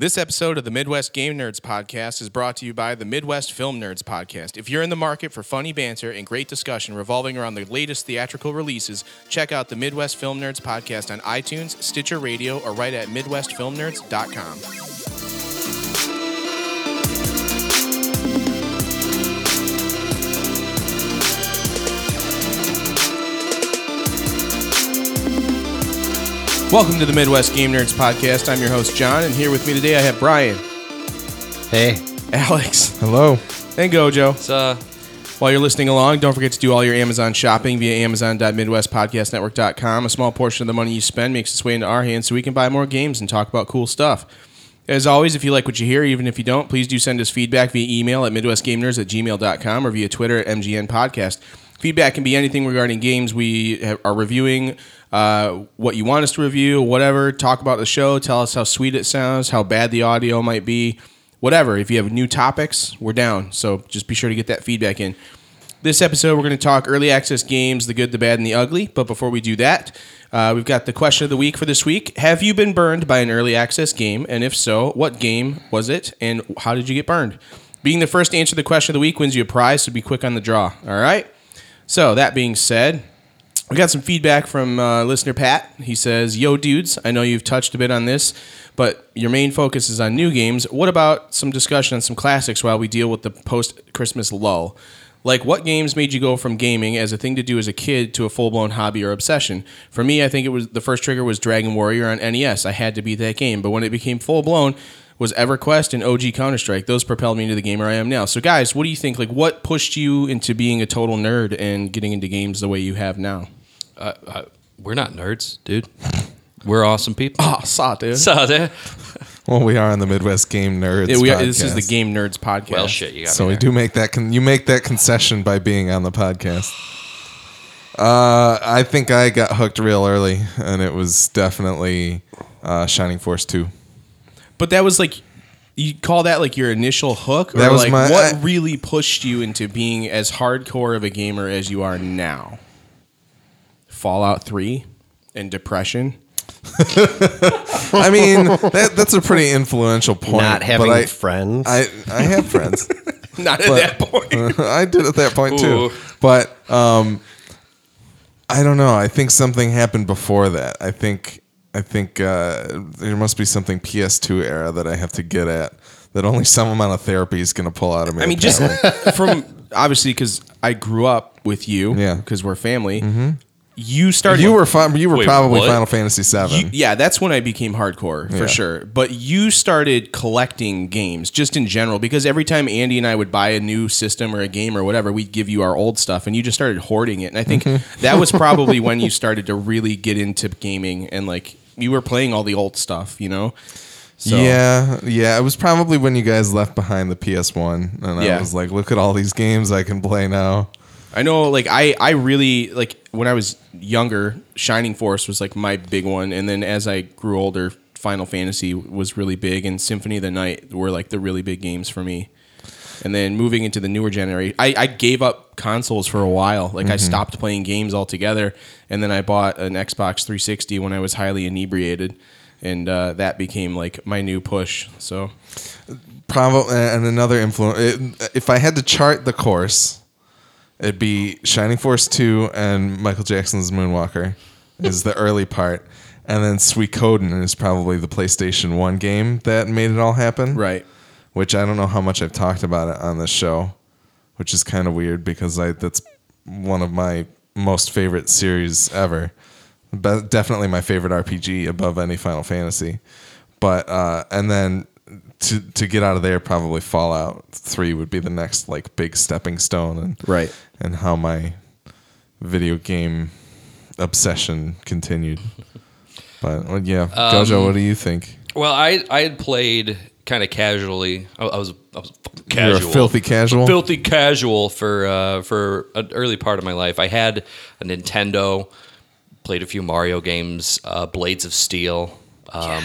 This episode of the Midwest Game Nerds podcast is brought to you by the Midwest Film Nerds podcast. If you're in the market for funny banter and great discussion revolving around the latest theatrical releases, check out the Midwest Film Nerds podcast on iTunes, Stitcher Radio, or right at MidwestFilmNerds.com. Welcome to the Midwest Game Nerds podcast. I'm your host, John, and here with me today I have Brian, Hey. Alex, Hello. and Gojo. It's, uh, While you're listening along, don't forget to do all your Amazon shopping via amazon.midwestpodcastnetwork.com. A small portion of the money you spend makes its way into our hands so we can buy more games and talk about cool stuff. As always, if you like what you hear, even if you don't, please do send us feedback via email at midwestgamenerds at gmail.com or via Twitter at MGN Podcast. Feedback can be anything regarding games we ha- are reviewing, uh, what you want us to review, whatever. Talk about the show, tell us how sweet it sounds, how bad the audio might be, whatever. If you have new topics, we're down. So just be sure to get that feedback in. This episode, we're going to talk early access games, the good, the bad, and the ugly. But before we do that, uh, we've got the question of the week for this week. Have you been burned by an early access game? And if so, what game was it? And how did you get burned? Being the first to answer the question of the week wins you a prize, so be quick on the draw. All right? So, that being said, we got some feedback from uh, listener Pat. He says, Yo, dudes, I know you've touched a bit on this, but your main focus is on new games. What about some discussion on some classics while we deal with the post Christmas lull? Like, what games made you go from gaming as a thing to do as a kid to a full blown hobby or obsession? For me, I think it was the first trigger was Dragon Warrior on NES. I had to beat that game, but when it became full blown, was EverQuest and OG Counter Strike. Those propelled me into the gamer I am now. So, guys, what do you think? Like, what pushed you into being a total nerd and getting into games the way you have now? Uh, uh, we're not nerds, dude. We're awesome people. Oh, saw dude. So, there. Well, we are on the Midwest Game Nerds. Yeah, we are, this is the podcast. Game Nerds podcast. Well, shit, you got So me we there. do make that. Con- you make that concession by being on the podcast. Uh, I think I got hooked real early, and it was definitely uh, Shining Force Two. But that was like, you call that like your initial hook, or That was like my- what I- really pushed you into being as hardcore of a gamer as you are now? Fallout Three and depression. I mean, that, that's a pretty influential point. not having but I, friends. I I have friends. Not at that point. I did at that point too. But um, I don't know. I think something happened before that. I think I think uh, there must be something PS2 era that I have to get at that only some amount of therapy is going to pull out of me. I mean, just from obviously because I grew up with you, Yeah. because we're family. You started. you were fi- you were Wait, probably what? Final Fantasy Seven. You- yeah, that's when I became hardcore for Yeah. sure. But you started collecting games just in general because every time Andy and I would buy a new system or a game or whatever, we'd give you our old stuff and you just started hoarding it. And I think mm-hmm. that was probably when you started to really get into gaming and like you were playing all the old stuff, you know? So, Yeah, yeah. It was probably when you guys left behind the PS1, and Yeah. I was like, "Look at all these games I can play now." I know like I I really like when I was younger, Shining Force was like my big one and then as I grew older, Final Fantasy was really big and Symphony of the Night were like the really big games for me. And then moving into the newer generation, I, I gave up consoles for a while. Like I stopped playing games altogether, and then I bought an Xbox 360 when I was highly inebriated, and uh, that became like my new push. So Probably, and another influence. If I had to chart the course, it'd be Shining Force Two and Michael Jackson's Moonwalker is the early part, and then Sweet Suikoden is probably the PlayStation One game that made it all happen. right, Which I don't know how much I've talked about it on this show, which is kind of weird because I that's one of my most favorite series ever. Definitely my favorite RPG above any Final Fantasy. But uh, and then to to get out of there, probably Fallout Three would be the next like big stepping stone, and right. and how my video game obsession continued. But well, yeah, Gojo, what do you think? Well, I I had played kind of casually. I, I was I was You're casual. a filthy casual. filthy casual for uh, for an early part of my life. I had a Nintendo, played a few Mario games, uh, Blades of Steel. Um,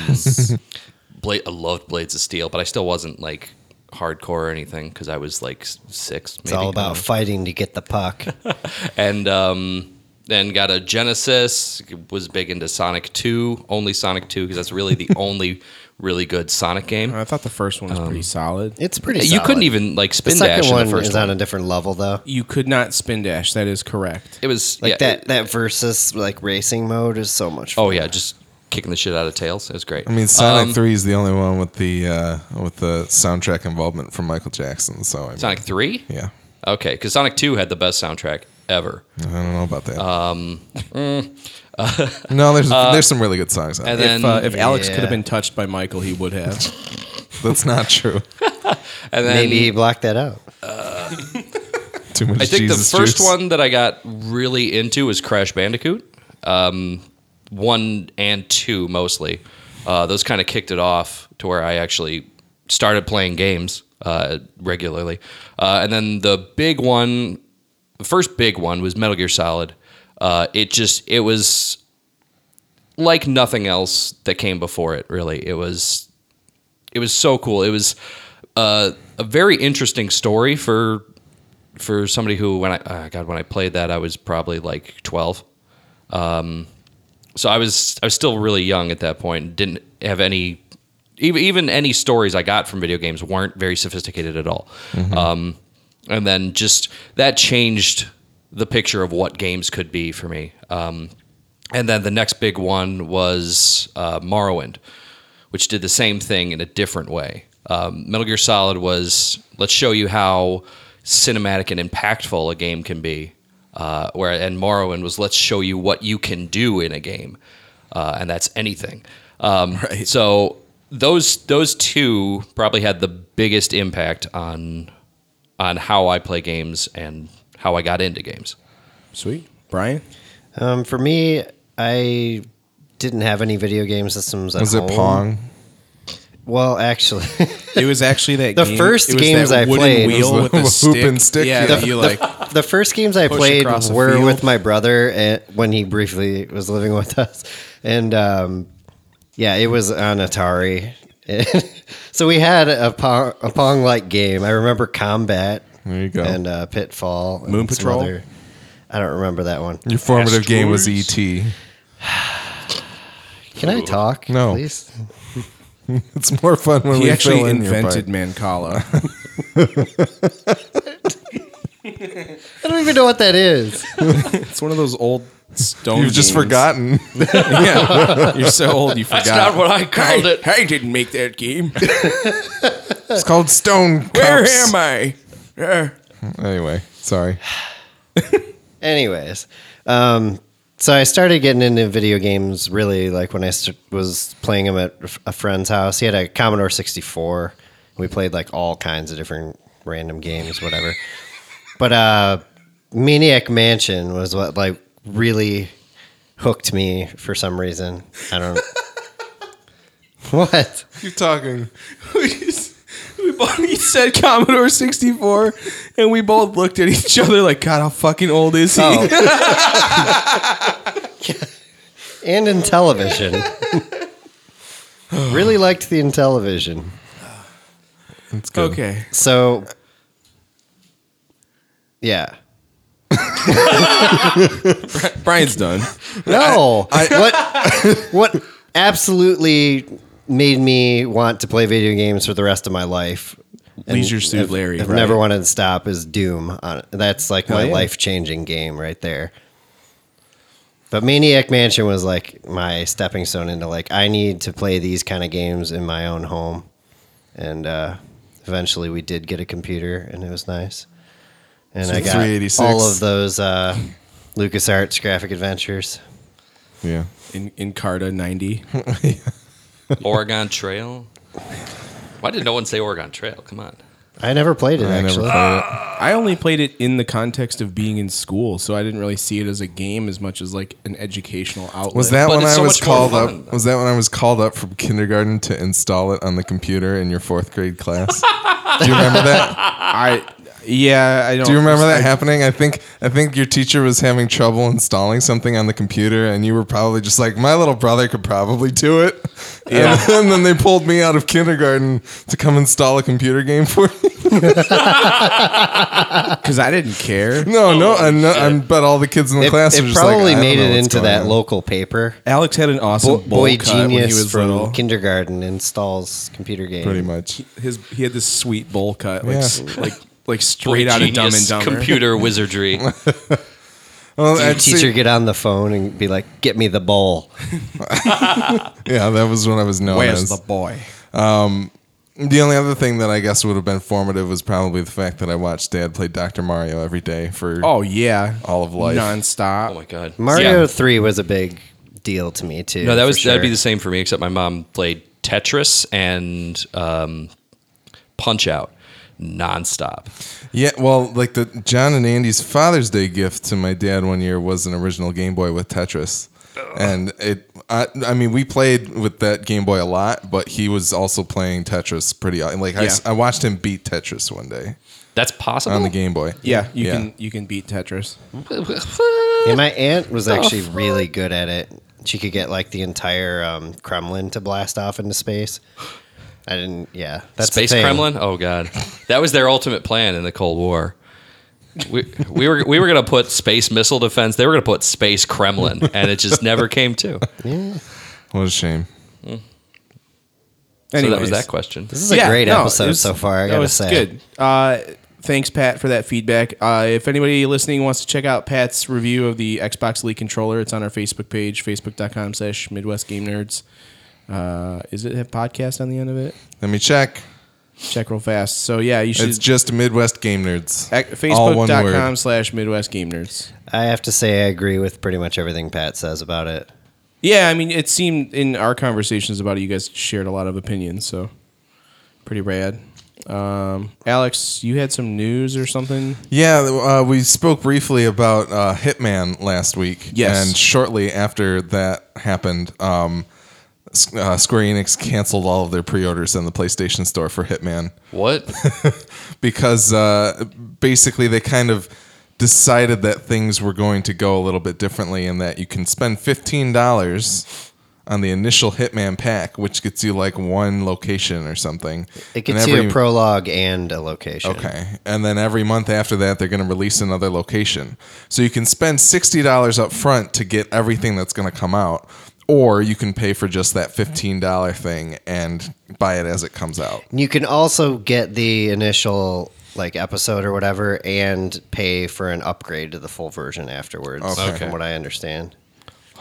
Blade, I loved Blades of Steel, but I still wasn't like hardcore or anything because I was like s- six. it's all about fighting to get the puck. and um, then got a Genesis. Was big into Sonic Two, only Sonic Two because that's really the only really good Sonic game. I thought the first one was pretty solid. It's pretty. you solid. couldn't even like The spin second dash in one the first is one. on a different level though. You could not spin dash. That is correct. it was Like yeah, that it- that versus like racing mode is so much. Fun. oh yeah, just kicking the shit out of tails. It was great. I mean, Sonic Um, Three is the only one with the uh, with the soundtrack involvement from Michael Jackson. So I mean, Sonic Three. yeah, Okay, because Sonic Two had the best soundtrack ever. I don't know about that. Um, no, there's there's some really good songs. On and it. then if uh, if Alex yeah. could have been touched by Michael, he would have. That's not true. and then Maybe he blocked that out. Too much I think Jesus the first juice. one that I got really into was Crash Bandicoot. Um, one and two mostly. Uh, those kind of kicked it off to where I actually started playing games uh, regularly. Uh, and then the big one, the first big one was Metal Gear Solid. Uh, it just it was like nothing else that came before it. Really, it was it was so cool. It was uh, a very interesting story for for somebody who when I uh, God when I played that I was probably like twelve. Um, so I was I was still really young at that point. Didn't have any even even any stories I got from video games weren't very sophisticated at all. Um, and then just that changed the picture of what games could be for me. Um, and then the next big one was uh, Morrowind, which did the same thing in a different way. Um, Metal Gear Solid was let's show you how cinematic and impactful a game can be, uh, where and Morrowind was let's show you what you can do in a game, uh, and that's anything. Um, Right. So those those two probably had the biggest impact on on how I play games and how I got into games. Sweet, Brian. Um, for me, I didn't have any video game systems at was it home. Pong? Well, actually, It was actually that. The game- first it was games that I played wheel was with the the hoop stick. and stick, Yeah, yeah. The- you like. the first games I played were with my brother eh, when he briefly was living with us, and um, yeah, it was on Atari. so we had a pong, a pong like game. I remember Combat There you go. and uh, Pitfall, Moon some Patrol? other- I don't remember that one. Your formative game was E E.T. Can I talk? No. please. It's more fun when He we actually fill in invented part. Mancala. I don't even know what that is. it's one of those old stone. You've just games. forgotten. yeah, you're so old you forgot. That's not what I called it. I didn't make that game. it's called Stone Where Cups. am I? Uh, Anyway, sorry. Anyways, um, so I started getting into video games really like when I st- was playing them at a friend's house. He had a Commodore 64. We played like all kinds of different random games, whatever. But uh, Maniac Mansion was what like really hooked me for some reason. I don't. what? Keep talking. we both he said Commodore 64, and we both looked at each other like, God, how fucking old is he? Oh. and in television. really liked the Intellivision. It's good. Okay. So, yeah. Brian's done. No. what what absolutely made me want to play video games for the rest of my life? and Leisure Suit I've- Larry, I've right. never wanted to stop is Doom. That's like my Hell yeah. life changing game right there. But Maniac Mansion was like my stepping stone into like I need to play these kind of games in my own home, and uh, eventually we did get a computer and it was nice. And So I got 386. all of those uh, LucasArts graphic adventures. Yeah. In in Carta 90. Oregon Trail. Why did no one say Oregon Trail? Come on. I never played it I never actually. played it. I only played it in the context of being in school, so I didn't really see it as a game as much as like an educational outlet. Was that But when it's I so was much more called fun. up? Was that when I was called up from kindergarten to install it on the computer in your fourth grade class? Do you remember that? I? Yeah, I don't. Do you remember that I- happening? I think I think your teacher was having trouble installing something on the computer, and you were probably just like, "My little brother could probably do it." Yeah. And, and then they pulled me out of kindergarten to come install a computer game for me. Because I didn't care. No, no, and no, and but all the kids in the It, class it were just like, probably I don't made know it what's into going that on. local paper. Alex had an awesome Bo- bowl boy cut when he genius was from little. kindergarten installs computer game. pretty much. His he had this sweet bowl cut, like Yeah. s- like like straight out of Dumb and Genius Dumber. computer wizardry. Well, Your I'd teacher say- get on the phone and be like, "Get me the bowl." yeah, that was what I was known Where's as. the boy? The only other thing that I guess would have been formative was probably the fact that I watched Dad play Dr. Mario every day for Oh yeah, all of life. nonstop. Oh my god. Mario Yeah. Three was a big deal to me too. No, that for was that'd be the same for me, except my mom played Tetris and um, Punch Out nonstop. Yeah, well, like the John and Andy's Father's Day gift to my dad one year was an original Game Boy with Tetris, and it. I, I mean, we played with that Game Boy a lot, but he was also playing Tetris pretty. Like I, Yeah. I watched him beat Tetris one day That's possible. on the Game Boy. Yeah, you Yeah. can you can beat Tetris. Yeah, my aunt was actually really good at it. She could get like the entire um, Kremlin to blast off into space. I didn't. Yeah, that's the Space thing. Kremlin. Oh god, that was their ultimate plan in the Cold War. We, we were we were gonna put space missile defense. They were gonna put space Kremlin, and it just never came to. Yeah. What a shame. So that was that question. This is a Yeah, great no, episode was- so far. I gotta was say, good. Uh, thanks, Pat, for that feedback. Uh, if anybody listening wants to check out Pat's review of the Xbox Elite controller, it's on our Facebook page, facebook.com slash Midwest Game Nerds. Uh, is it a podcast on the end of it? Let me check. Check real fast. So yeah, you should It's just Midwest Game Nerds. ac- All one facebook.com slash Midwest Game Nerds. I have to say I agree with pretty much everything Pat says about it. Yeah, I mean, it seemed in our conversations about it, you guys shared a lot of opinions, so pretty rad. Um, Alex, you had some news or something? Yeah, uh, we spoke briefly about uh, Hitman last week. Yes. And shortly after that happened, um, S- uh, Square Enix canceled all of their pre orders in the PlayStation Store for Hitman What? because uh, basically they kind of decided that things were going to go a little bit differently and that you can spend $15 on the initial Hitman pack, which gets you like one location or something. It gets And you a prologue and a location. Okay. And then every month after that, they're going to release another location. So you can spend $60 up front to get everything that's going to come out, or you can pay for just that $15 thing and buy it as it comes out. You can also get the initial like episode or whatever and pay for an upgrade to the full version afterwards. Okay. From what I understand.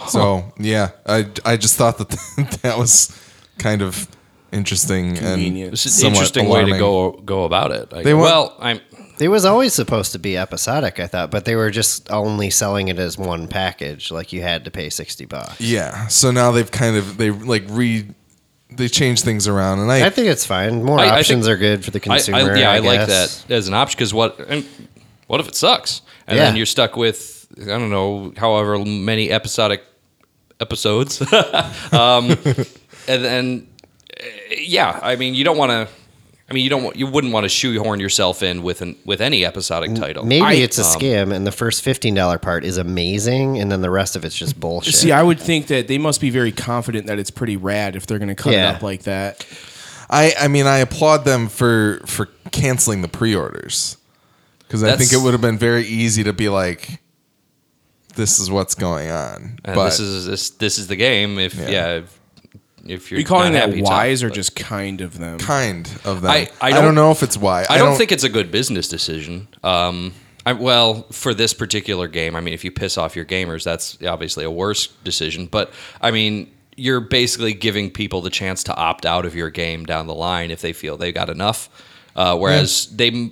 So, yeah, I, I just thought that that was kind of interesting Convenient. and It's an somewhat interesting way to go go about it. I- They want- well, I'm It was always supposed to be episodic, I thought, but they were just only selling it as one package. Like you had to pay sixty bucks. Yeah. So now they've kind of, they like re, they change things around. And I, I think it's fine. More I- I options think- are good for the I, consumer. I, yeah, I, like guess. that as an option because what and what if it sucks and Yeah. then you're stuck with I don't know however many episodic episodes, um, and then uh, yeah, I mean you don't want to. I mean, you don't. want- You wouldn't want to shoehorn yourself in with an with any episodic title. Maybe I- it's a um, scam, and the first fifteen dollar part is amazing, and then the rest of it's just bullshit. See, I would think that they must be very confident that it's pretty rad if they're going to cut Yeah. it up like that. I, I mean, I applaud them for for canceling the pre-orders because I think it would have been very easy to be like, "This is what's going on." and but this is this this is the game. If Yeah. yeah, if, if you're you calling not that happy, wise tough, or but- just kind of them? kind of them. I- I I, don't, don't- know if it's why. I don't, think it's a good business decision. Um, I, well, for this particular game, I mean, if you piss off your gamers, that's obviously a worse decision. But I mean, you're basically giving people the chance to opt out of your game down the line if they feel they got enough. Uh, whereas they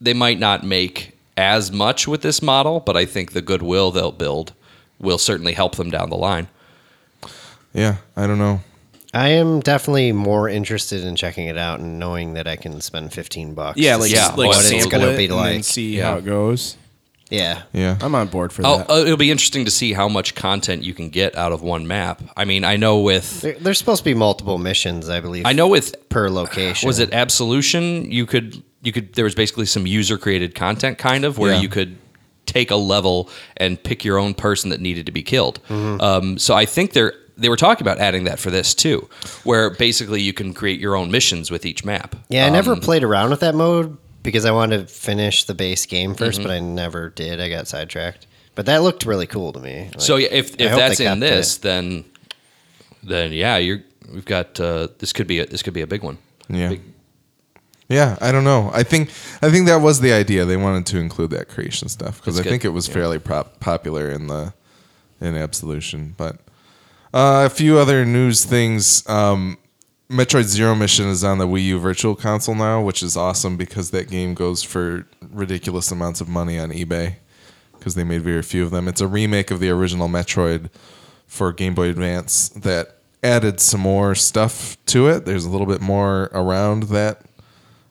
they might not make as much with this model, but I think the goodwill they'll build will certainly help them down the line. Yeah, I don't know. I am definitely more interested in checking it out and knowing that I can spend fifteen bucks. yeah, to like see Yeah, like what what it's sample going to it be and then like. see Yeah. how it goes. Yeah, Yeah, I'm on board for Oh, that. uh, it'll be interesting to see how much content you can get out of one map. I mean, I know with there, there's supposed to be multiple missions, I believe. I know with per location. was it Absolution you could you could there was basically some user created content kind of where Yeah. you could take a level and pick your own person that needed to be killed Mm-hmm. um, so i think there they were talking about adding that for this too, where basically you can create your own missions with each map. Yeah, I never Um, played around with that mode because I wanted to finish the base game 1st but I never did. I got sidetracked. But that looked really cool to me. Like, So yeah, if if that's in this, it. then then yeah, you're we've got uh, this could be a, this could be a big one. Yeah. Big- Yeah, I don't know. I think I think that was the idea. They wanted to include that creation stuff because I good. think it was fairly prop- popular in the in Absolution. But uh, a few other news things. Um, Metroid Zero Mission is on the Wii U Virtual Console now, which is awesome because that game goes for ridiculous amounts of money on eBay because they made very few of them. It's a remake of the original Metroid for Game Boy Advance that added some more stuff to it. There's a little bit more around that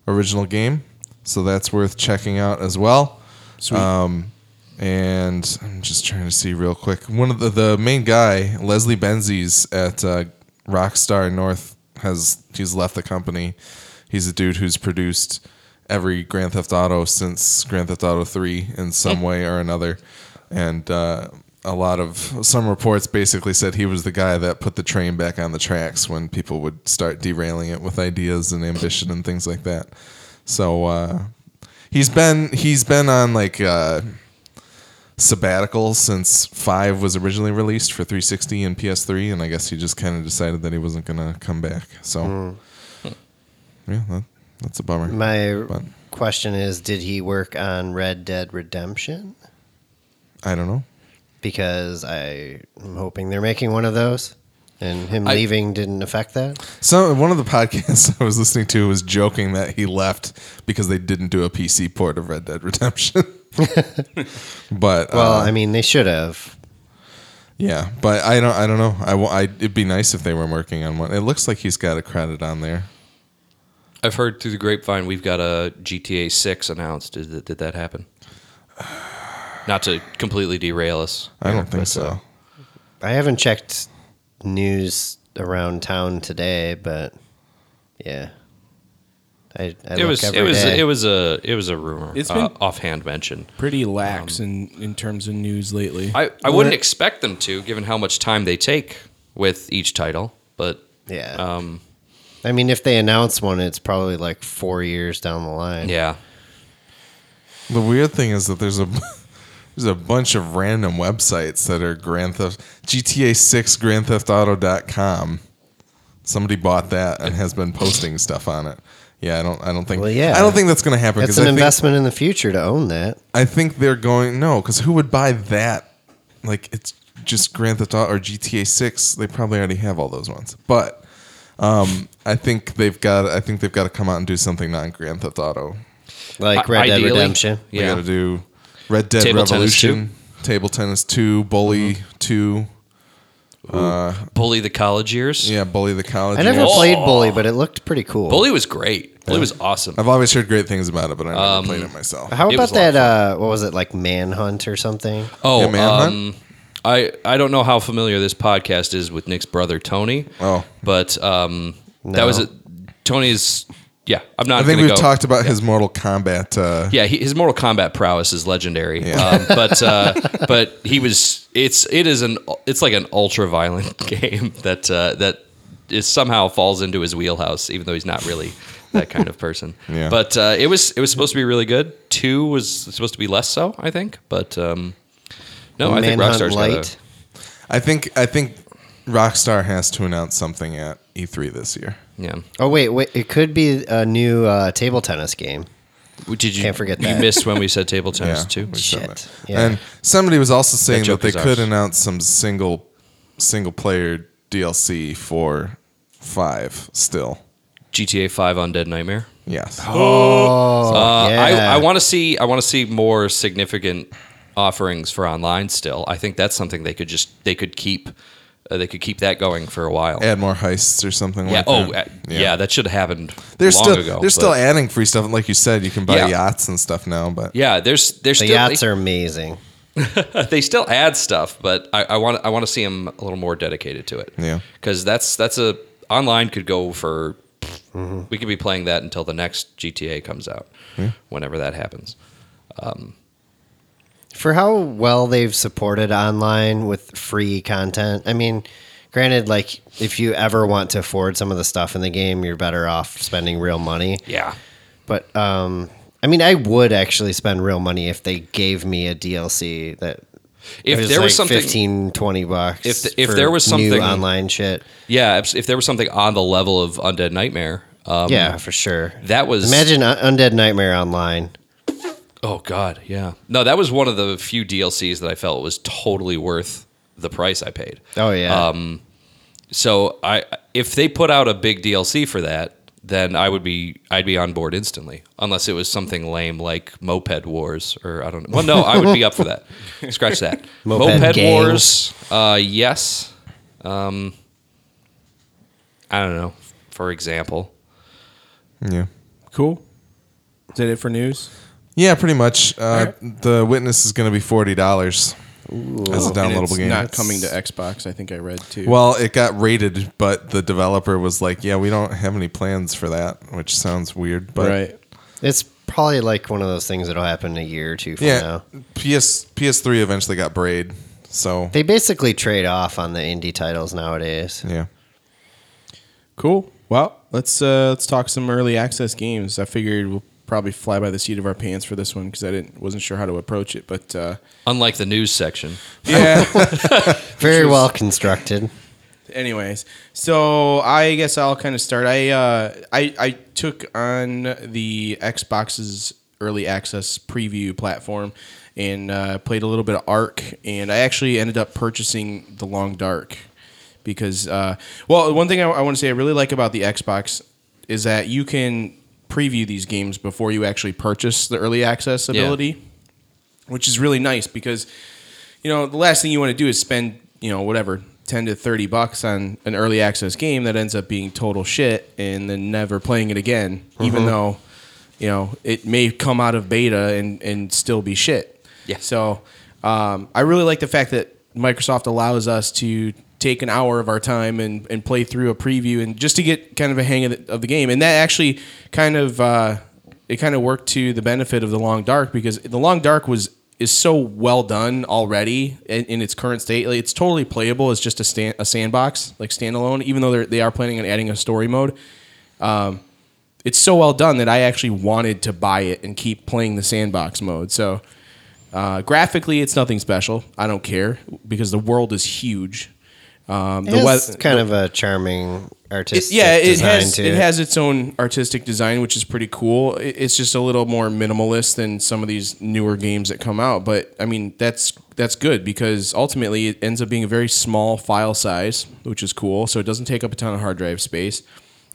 original game, so that's worth checking out as well. Sweet. Um, and I'm just trying to see real quick. One of the, the main guy, Leslie Benzies at uh, Rockstar North, has he's left the company. He's a dude who's produced every Grand Theft Auto since Grand Theft Auto 3 in some way or another, and uh, a lot of some reports basically said he was the guy that put the train back on the tracks when people would start derailing it with ideas and ambition and things like that. So uh, he's been he's been on like. Sabbatical since five was originally released for 360 and PS3, and I guess he just kind of decided that he wasn't gonna come back. So, hmm. yeah, that, that's a bummer. My But- question is Did he work on Red Dead Redemption? I don't know. Because I am hoping they're making one of those. And him I- leaving didn't affect that. So one of the podcasts I was listening to was joking that he left because they didn't do a PC port of Red Dead Redemption. but Well, uh, I mean, they should have. yeah, but I don't. I don't know. I, I it'd be nice if they were working on one. It looks like he's got a credit on there. I've heard through the grapevine we've got a GTA Six announced. Did that, did that happen? Not to completely derail us. I don't think so. uh, I haven't checked news around town today, but yeah. I, I it was every it was day. it was a it was a rumor. It's uh, been- offhand mention. Pretty lax in, in terms of news lately. I, I wouldn't expect them to, given how much time they take with each title. But yeah. um, I mean, if they announce one, it's probably like four years down the line. yeah, The weird thing is that there's a there's a bunch of random websites that are Grand Theft GTA 6 Grand Theft Auto.com. Somebody bought that and has been posting stuff on it. Yeah, I don't I don't think Well, yeah. I don't think that's going to happen That's I an think, investment in the future to own that. I think they're going no cuz who would buy that? Like it's just Grand Theft Auto or GTA 6. They probably already have all those ones. But um, I think they've got I think they've got to come out and do something non Grand Theft Auto. Like I- Red Dead ideally, Redemption. We Yeah. got to do Red Dead Table tennis Revolution, Table Tennis 2, Bully 2. Bully the college years. Yeah, Bully the College. Years. I never Years. played Bully, but it looked pretty cool. Bully was great. Bully was awesome. I've always heard great things about it, but I never Um, played it myself. How It about was a lot of that? Uh, what was it like Manhunt or something? Oh, Yeah, Manhunt? um, I I don't know how familiar this podcast is with Nick's brother Tony. Oh. but um, that No. was it. Tony's. Yeah, I'm not. I think we've go. talked about his Mortal Kombat. Uh, Yeah, he, his Mortal Kombat prowess is legendary. Yeah. Um, but uh, but he was. It's it is an it's like an ultra violent game that uh, that is somehow falls into his wheelhouse, even though he's not really that kind of person. Yeah. But uh, it was it was supposed to be really good. Two was supposed to be less so, I think. But um, no, I think Manhunt Rockstar's got Light. a, I think I think Rockstar has to announce something at E3 this year. Yeah. Oh wait, wait! It could be a new uh, table tennis game. Did you Can't forget You missed when we said table tennis Yeah, too. we Shit. Yeah. And somebody was also saying that, joke they is could ours. announce some single single player DLC for five still. GTA Five Undead Nightmare. Yes. Oh, Uh, yeah. I, I want to see. I want to see more significant offerings for online. Still, I think that's something they could just they could keep. Uh, they could keep that going for a while. Add more heists or something yeah. like Oh, that. uh, yeah. That should have happened They're long still ago. they're still adding free stuff. Like you said, you can buy Yeah. yachts and stuff now. But yeah. There's there's the still yachts they, are amazing. they still add stuff, but I, I want I want to see them a little more dedicated to it. Yeah. Because that's that's a online could go for. Mm-hmm. We could be playing that until the next GTA comes out, whenever that happens. For how well they've supported online with free content, I mean, Granted, like if you ever want to afford some of the stuff in the game, you're better off spending real money. Yeah. But um, I mean, I would actually spend real money if they gave me a DLC that. If was there was like something 15, 20 bucks. If the- if there was new something- online shit, Yeah, if if there was something on the level of Undead Nightmare, um, yeah, for sure. that was Imagine Undead Nightmare online. Oh God, yeah. No, that was one of the few DLCs that I felt was totally worth the price I paid. Oh yeah, Um, So I, if they put out a big DLC for that, then I would be, I'd be on board instantly. Unless it was something lame like Moped Wars or I don't know. Well, no, I would be up for that. Scratch that. Moped Moped. Wars, uh, yes. Um, I don't know. For example, Yeah. Cool. Is that it for news? Yeah, pretty much. Uh, Alright. The Witness is going to be forty dollars as a And downloadable it's game. not coming to Xbox. I think I read too. Well, it got rated, but the developer was like, "Yeah, we don't have any plans for that," which sounds weird. But right. it's probably like one of those things that'll happen in a year or two from yeah, now. PS PS3 eventually got Braid, so They basically trade off on the indie titles nowadays. yeah. Cool. Well, let's uh, let's talk some early access games. I figured we'll probably fly by the seat of our pants for this one because I didn't wasn't sure how to approach it. But uh, unlike the news section, yeah. Very well constructed. Anyways, so I guess I'll kind of start. I uh, I I took on the Xbox's early access preview platform and uh, played a little bit of Ark, and I actually ended up purchasing The Long Dark because, uh, well, one thing I, I want to say I really like about the Xbox is that you can preview these games before you actually purchase the early access Yeah. ability, which is really nice because you know, the last thing you want to do is spend, you know, whatever, 10 to 30 bucks on an early access game that ends up being total shit and then never playing it again, even though, you know, it may come out of beta and, and still be shit. Yeah. So um, I really like the fact that Microsoft allows us to take an hour of our time and, and play through a preview and just to get kind of a hang of the, of the game. And that actually kind of uh, it kind of worked to the benefit of the Long Dark because the Long Dark was is so well done already in, in its current state. Like, it's totally playable as just a stand, a sandbox like standalone. Even though they are planning on adding a story mode, um, it's so well done that I actually wanted to buy it and keep playing the sandbox mode. So uh, graphically, it's nothing special. I don't care because the world is huge. Um, It the has wea- kind of a charming it- artistic yeah, it has to it has its own artistic design, which is pretty cool. It- It's just a little more minimalist than some of these newer games that come out. But I mean, that's that's good because ultimately it ends up being a very small file size, which is cool. So it doesn't take up a ton of hard drive space,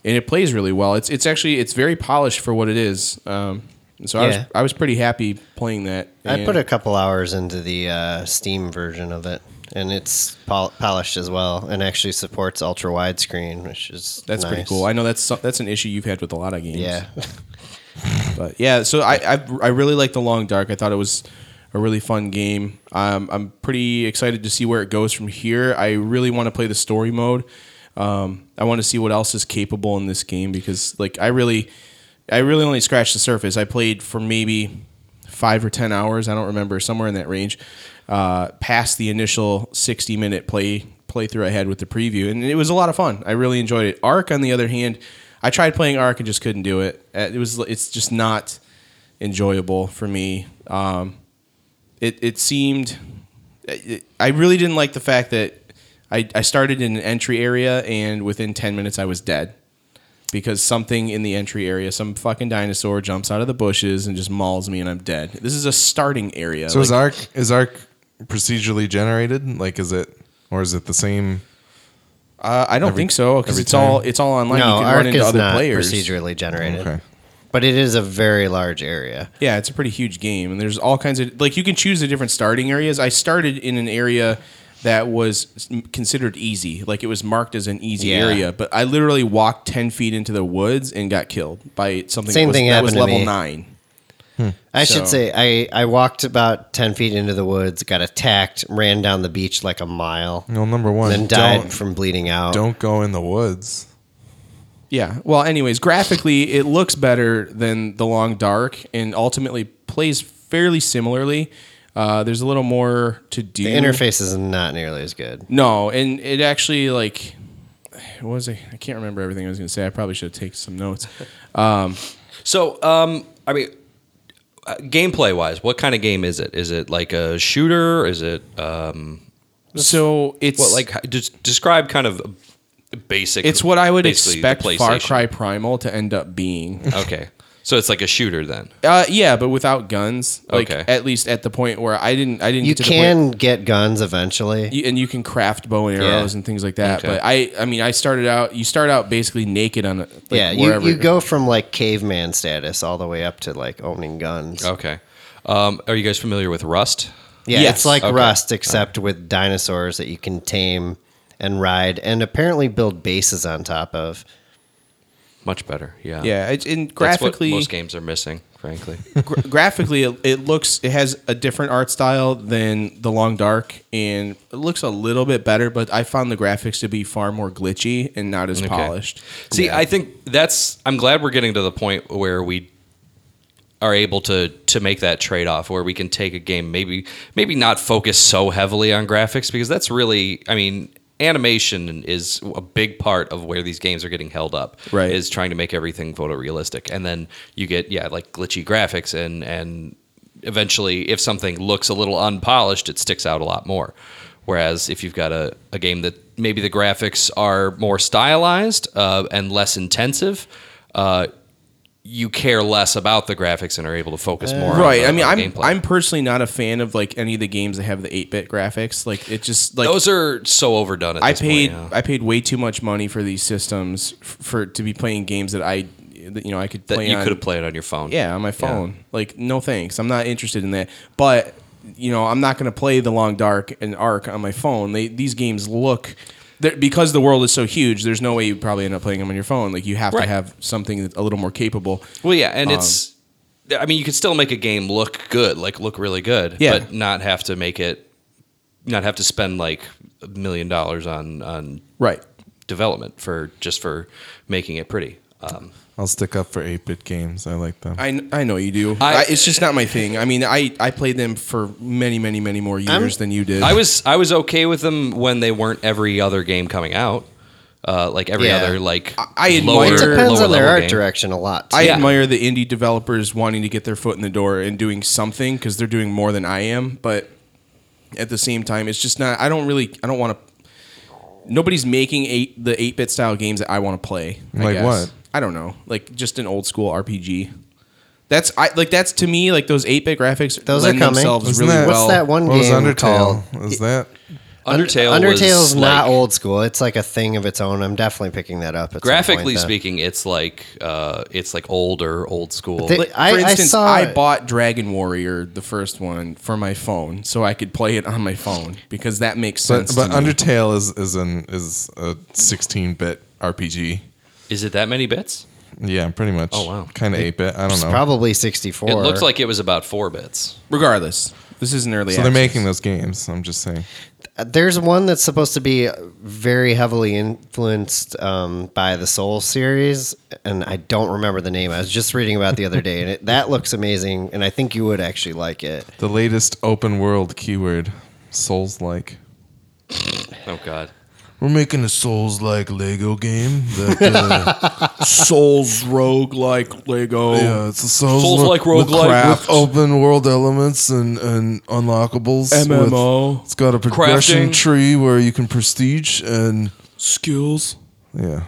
and it plays really well. It's it's actually it's very polished for what it is. Um, so I was I was pretty happy playing that. I put a couple hours into the uh, Steam version of it, and it's pol- polished as well, and actually supports ultra widescreen, which is That's pretty cool. I know that's that's an issue you've had with a lot of games. yeah, But yeah, so I, I I really like the Long Dark. I thought it was a really fun game. Um, I'm pretty excited to see where it goes from here. I really want to play the story mode. Um, I want to see what else is capable in this game because like I really I really only scratched the surface. I played for maybe five or ten hours. I don't remember somewhere in that range. Uh, past the initial 60 minute play playthrough I had with the preview, and it was a lot of fun. I really enjoyed it. Ark, on the other hand, I tried playing Ark and just couldn't do it. Uh, It was it's just not enjoyable for me. Um, it it seemed it, I really didn't like the fact that I, I started in an entry area and within 10 minutes I was dead because something in the entry area, some fucking dinosaur jumps out of the bushes and just mauls me and I'm dead. This is a starting area. So is Like, Ark is Ark procedurally generated? Like, is it or is it the same? uh, I don't every- think so because every it's all it's all online. no, you can run into is other not players. procedurally generated, Okay. but it is a very large area. Yeah, it's a pretty huge game, and there's all kinds of like you can choose the different starting areas. I started in an area that was considered easy, like it was marked as an easy Yeah. area, but I literally walked ten feet into the woods and got killed by something. Same that was, thing that was happened to level me. nine. I So- should say I, I walked about ten feet into the woods, got attacked, ran down the beach like a mile, Well, number one, then died don't from bleeding out. don't go in the woods. Yeah. Well, anyways, graphically, it looks better than the Long Dark, and ultimately plays fairly similarly. Uh, there's a little more to do. The interface is not nearly as good. No, and it actually like what was it? I can't remember everything I was going to say. I probably should have taken some notes. So, um, I mean, uh, gameplay wise, what kind of game is it? Is it like a shooter? Is it um, So it's what like just describe kind of basic? it's what I would expect Far Cry Primal to end up being. Okay, so it's like a shooter then. Uh, yeah, but without guns. Like Okay. at least at the point where I didn't I didn't You get to the point can get guns eventually. you, and you can craft bow and arrows Yeah. and things like that. Okay. But I, I mean, I started out. You start out basically naked on, like, yeah, you, wherever. you go from like caveman status all the way up to like owning guns. Okay, um, are you guys familiar with Rust? Yeah, Yes. it's like Okay. Rust except with dinosaurs that you can tame and ride and apparently build bases on top of. Much better. Yeah. Yeah, it's in graphically. most games are missing, frankly. gra- graphically, it, it looks. It has a different art style than the Long Dark, and it looks a little bit better. But I found the graphics to be far more glitchy and not as Okay. polished. See, I think that's. I'm glad we're getting to the point where we are able to to make that trade off, where we can take a game, maybe maybe not focus so heavily on graphics, because that's really, I mean, animation is a big part of where these games are getting held up. Right. is trying to make everything photorealistic, and then you get yeah, like glitchy graphics, and and eventually, if something looks a little unpolished, it sticks out a lot more. Whereas if you've got a, a game that maybe the graphics are more stylized uh, and less intensive, uh, you care less about the graphics and are able to focus uh, more. on Right. the- I mean, I'm gameplay. I'm personally not a fan of like any of the games that have the 8-bit graphics. Like it just like Those are so overdone. At I this paid Point, yeah. I paid way too much money for these systems f- for to be playing games that I that, you know I could that play you could have played on your phone. Yeah, on my phone. Like, no thanks. I'm not interested in that. But you know, I'm not going to play the Long Dark and Ark on my phone. They these games look they're- because the world is so huge. There's no way you probably end up playing them on your phone. Like, you have Right. to have something that's a little more capable. Well, yeah, and Um, it's. I mean, you could still make a game look good, like look really good, Yeah. but not have to make it, not have to spend like a million dollars on on Right. development for just for making it pretty. Um, I'll stick up for 8 bit games. I like them. I, I know you do. I- I, it's just not my thing. I mean, I, I played them for many, many, many more years than you did. I was I was okay with them when they weren't every other game coming out, uh, like every Yeah. other like I lower, admire- It depends lower on their level art game. direction a lot. Too. I Yeah. admire the indie developers wanting to get their foot in the door and doing something because they're doing more than I am. But at the same time, it's just not. I don't really. I don't want to. Nobody's making eight the eight bit style games that I want to play. I Like guess. what? I don't know. Like just an old school RPG. That's I like that's to me like those eight bit graphics. Those are coming. themselves Wasn't really that- well. What's that one what was game Undertale? called? Is that? Undertale Undertale's was not like- old school. It's like a thing of its own. I'm definitely picking that up. At some Graphically point speaking, it's like uh, it's like older, old school. They- Like, I- for I instance, saw- I bought Dragon Warrior, the first one, for my phone, so I could play it on my phone because that makes But, sense. but to me. Undertale is is an is a 16 bit RPG. Is it that many bits? Yeah, pretty much. Oh, wow. Kind of 8 bit. I don't It's know. probably 64. It looks like it was about four bits. regardless, this is an early. so they're access. making those games. I'm just saying. There's one that's supposed to be very heavily influenced um, by the Soul series, and I don't remember the name. I was just reading about it the other day, and it, that looks amazing, and I think you would actually like it. The latest open world keyword, Souls like. Oh God. We're making a Souls like Lego game. That, uh, Souls rogue like Lego. yeah, it's a Souls, Souls-like rogue like with- open world elements and and unlockables. with- MMO it's got a progression Crafting. tree where you can prestige and skills. yeah.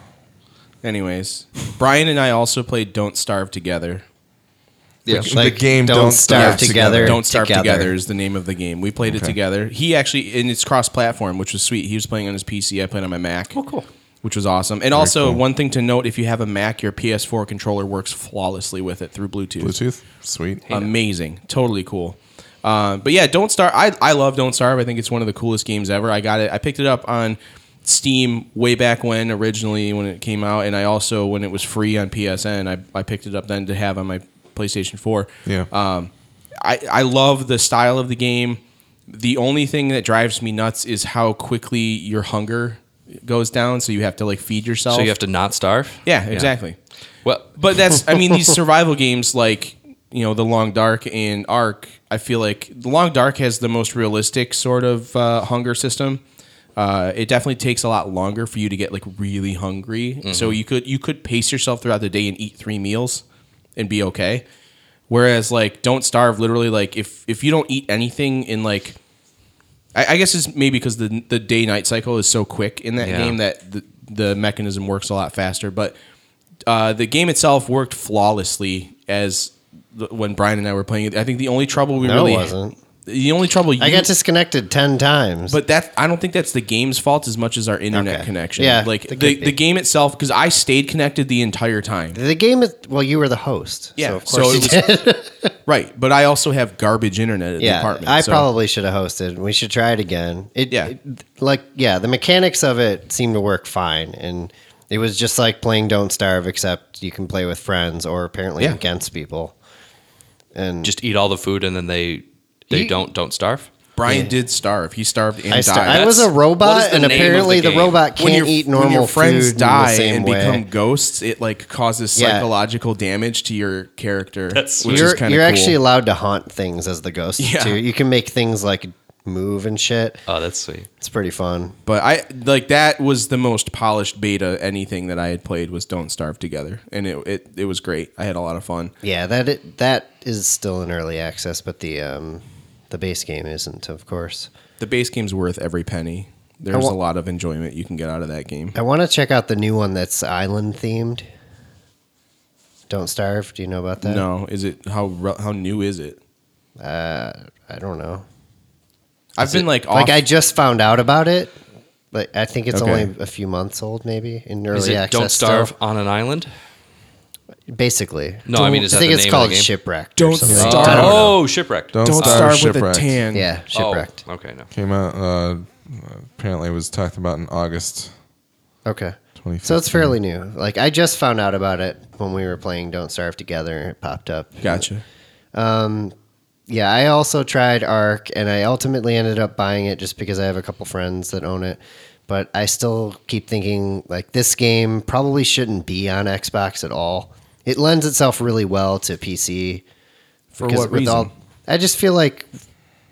Anyways, Brian and I also played Don't Starve Together. Yeah. The game Don't Don't Starve Starve Together. Together. Don't Starve Together. together. is the name of the game. We played it together. He actually, and it's cross-platform, which was sweet. He was playing on his PC. I played on my Mac. Oh, cool. Which was awesome. And also, cool. one thing to note: if you have a Mac, your PS4 controller works flawlessly with it through Bluetooth. Bluetooth, sweet. Amazing, totally cool. Uh, but yeah, Don't Starve. I I love Don't Starve. I think it's one of the coolest games ever. I got it. I picked it up on Steam way back when originally when it came out, and I also when it was free on PSN. I I picked it up then to have on my PlayStation Four. Yeah. Um, I I love the style of the game. The only thing that drives me nuts is how quickly your hunger goes down. So you have to like feed yourself. So you have to not starve. yeah, exactly. Well, But that's I mean these survival games like you know the Long Dark and Ark, I feel like the Long Dark has the most realistic sort of uh, hunger system. Uh, it definitely takes a lot longer for you to get like really hungry. So you could you could pace yourself throughout the day and eat three meals and be okay. Whereas like Don't Starve, literally like if if you don't eat anything in like I, I guess it's maybe because the the day night cycle is so quick in that Yeah. game that the, the mechanism works a lot faster. But uh, the game itself worked flawlessly as the, when Brian and I were playing it. I think the only trouble we No, really it wasn't. The only trouble you, I got disconnected ten times. but that I don't think that's the game's fault as much as our internet Okay. connection. Yeah, like that the, could be. the game itself because I stayed connected the entire time. the game is well, you were the host. Yeah, so of so course it you was- did. Right, but I also have garbage internet at the yeah, apartment. I so- probably should have hosted. We should try it again. It, Yeah. it- like yeah, the mechanics of it seem to work fine, and it was just like playing Don't Starve, except you can play with friends or apparently Yeah. against people. And Just eat all the food and then they they You- don't don't starve. Brian did starve. He starved and I, died. sta- I was a robot, the and apparently the the, robot can't your, eat normal when your friends food die in the same and way. become ghosts, it like causes Yeah. psychological damage to your character. That's which you're is kind you're of actually allowed to haunt things as the ghost Yeah. too. You can make things like move and shit. Oh, that's sweet. It's pretty fun. But I like that was the most polished beta anything that I had played was Don't Starve Together, and it it, it was great. I had a lot of fun. Yeah, that it, that is still in early access, but the um, the base game isn't, of course. The base game's worth every penny. There's wa- a lot of enjoyment you can get out of that game. I want to check out the new one that's island themed. Don't starve. Do you know about that? No, is it how how new is it? Uh, I don't know. I've been like off, Like I just found out about it. Like I think it's Okay. only a few months old, maybe in early Is it access. don't starve still. on an island? Basically. No, I mean is I that think the it's name called of the game? shipwrecked. Don't or something. starve. I don't know. Oh, shipwrecked. Don't, Don't Starve, Starve with a Shipwrecked. tan. Yeah, shipwrecked. Oh, okay, no. Came out. Uh, apparently, it was talked about in August. Okay. 2015. So it's fairly new. Like I just found out about it when we were playing Don't Starve together it popped up. Gotcha. Yeah, I also tried Ark and I ultimately ended up buying it just because I have a couple friends that own it. But I still keep thinking like this game probably shouldn't be on Xbox at all. It lends itself really well to PC. For what with reason? I just feel like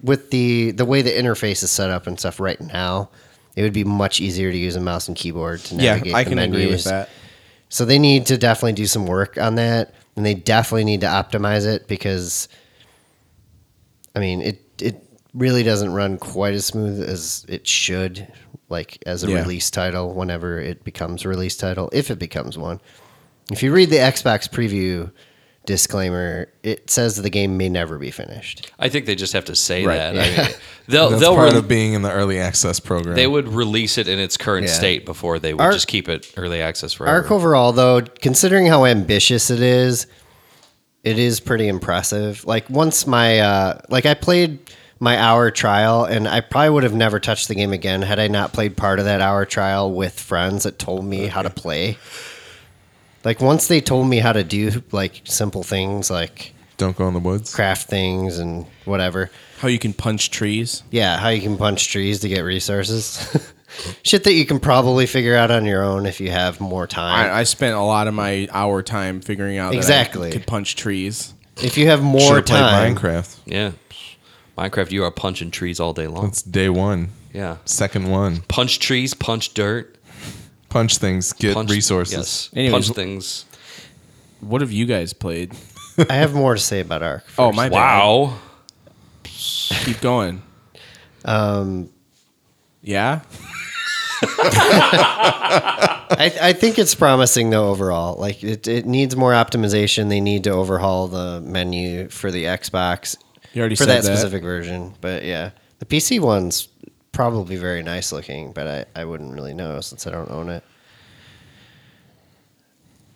with the the way the interface is set up and stuff right now, it would be much easier to use a mouse and keyboard to yeah, navigate I the can agree with menus. that. So they need to definitely do some work on that, and they definitely need to optimize it because, I mean, it it really doesn't run quite as smooth as it should, like as a Yeah. release title. Whenever it becomes a release title, if it becomes one, if you read the Xbox preview disclaimer, it says the game may never be finished. I think they just have to say Right. that. I mean, they'll That's they'll part re- of being in the early access program. they would release it in its current Yeah. state before they would Ark- just keep it early access forever. Ark overall, though, considering how ambitious it is, it is pretty impressive. Like once my uh, like I played my hour trial, and I probably would have never touched the game again had I not played part of that hour trial with friends that told me how to play. Like once they told me how to do like simple things like Don't go in the woods. craft things and whatever. How you can punch trees. Yeah, how you can punch trees to get resources. Shit that you can probably figure out on your own if you have more time. I, I spent a lot of my hour time figuring out Exactly. that I could punch trees. if you have more Should have played time, Minecraft. yeah, Minecraft, you are punching trees all day long. That's day one. yeah, Second one. punch trees, punch dirt, Punch things, get punch resources. Yes, Anyways, punch things. What have you guys played? I have more to say about Ark. Oh my bad. Wow. Keep going. Um, Yeah. I, I think it's promising though overall. Like it, it needs more optimization. They need to overhaul the menu for the Xbox You already for said that that. specific version. But yeah, the PC one's probably very nice looking, but I, I wouldn't really know since I don't own it.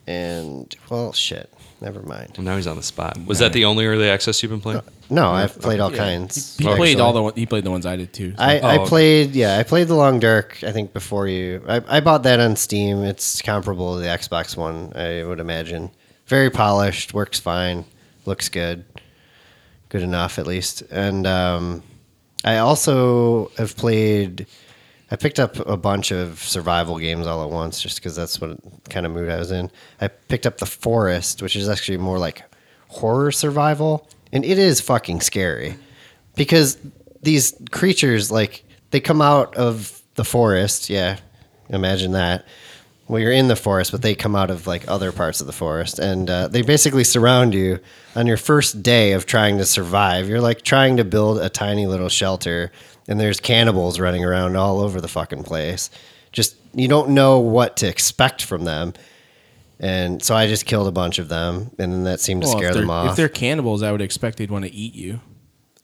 And well, shit. Never mind. Now he's on the spot. Was that the only early access you've been playing? No, I've played all kinds. He played actually. all the one- he played the ones I did too. so. I, Oh, I okay. played yeah I played the Long Dark I think before you I, I bought that on Steam it's comparable to the Xbox one I would imagine very polished works fine looks good good enough at least and um, I also have played I picked up a bunch of survival games all at once just because that's what kind of mood I was in I picked up The Forest which is actually more like horror survival, and it is fucking scary because these creatures like they come out of the forest. Yeah, imagine that. Well, you're in the forest, but they come out of like other parts of the forest, and uh, they basically surround you on your first day of trying to survive. You're like trying to build a tiny little shelter, and there's cannibals running around all over the fucking place. Just you don't know what to expect from them, and so I just killed a bunch of them, and then that seemed to Well, scare them off. if they're cannibals, I would expect they'd want to eat you.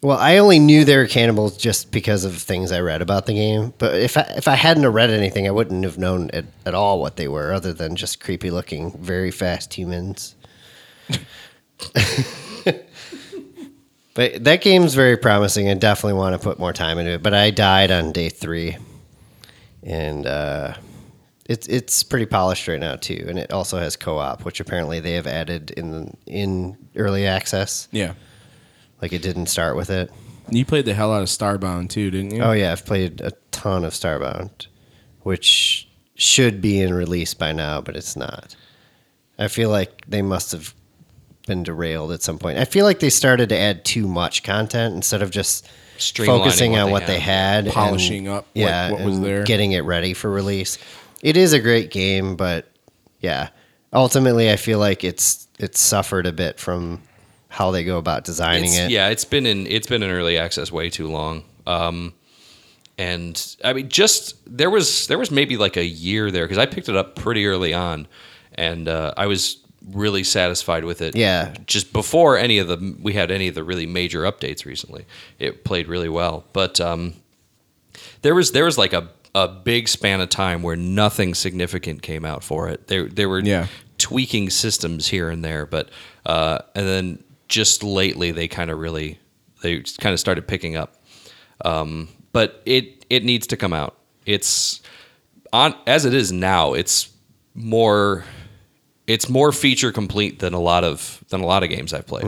Well, I only knew they were cannibals just because of things I read about the game. But if I, if I hadn't read anything, I wouldn't have known at, at all what they were, other than just creepy looking, very fast humans. but that game's very promising. I definitely want to put more time into it. But I died on day three, and uh, it's it's pretty polished right now too. And it also has co op, which apparently they have added in in early access. Yeah. Like it didn't start with it. You played the hell out of Starbound too, didn't you? Oh yeah, I've played a ton of Starbound, which should be in release by now, but it's not. I feel like they must have been derailed at some point. I feel like they started to add too much content instead of just focusing what on they what they had, and- Polishing up what- yeah, what was and there. getting it ready for release. It is a great game, but yeah, ultimately, I feel like it's it's suffered a bit from how they go about designing It's- it. Yeah, it's been in it's been in early access way too long. Um, and I mean, just there was there was maybe like a year there because I picked it up pretty early on, and uh, I was really satisfied with it. Yeah. just before any of the we had any of the really major updates recently, it played really well. But um, there was there was like a a big span of time where nothing significant came out for it. There there were Yeah. tweaking systems here and there, but uh, and then just lately they kind of really they kind of started picking up. Um, but it it needs to come out. It's on as it is now. It's more it's more feature complete than a lot of than a lot of games I've played.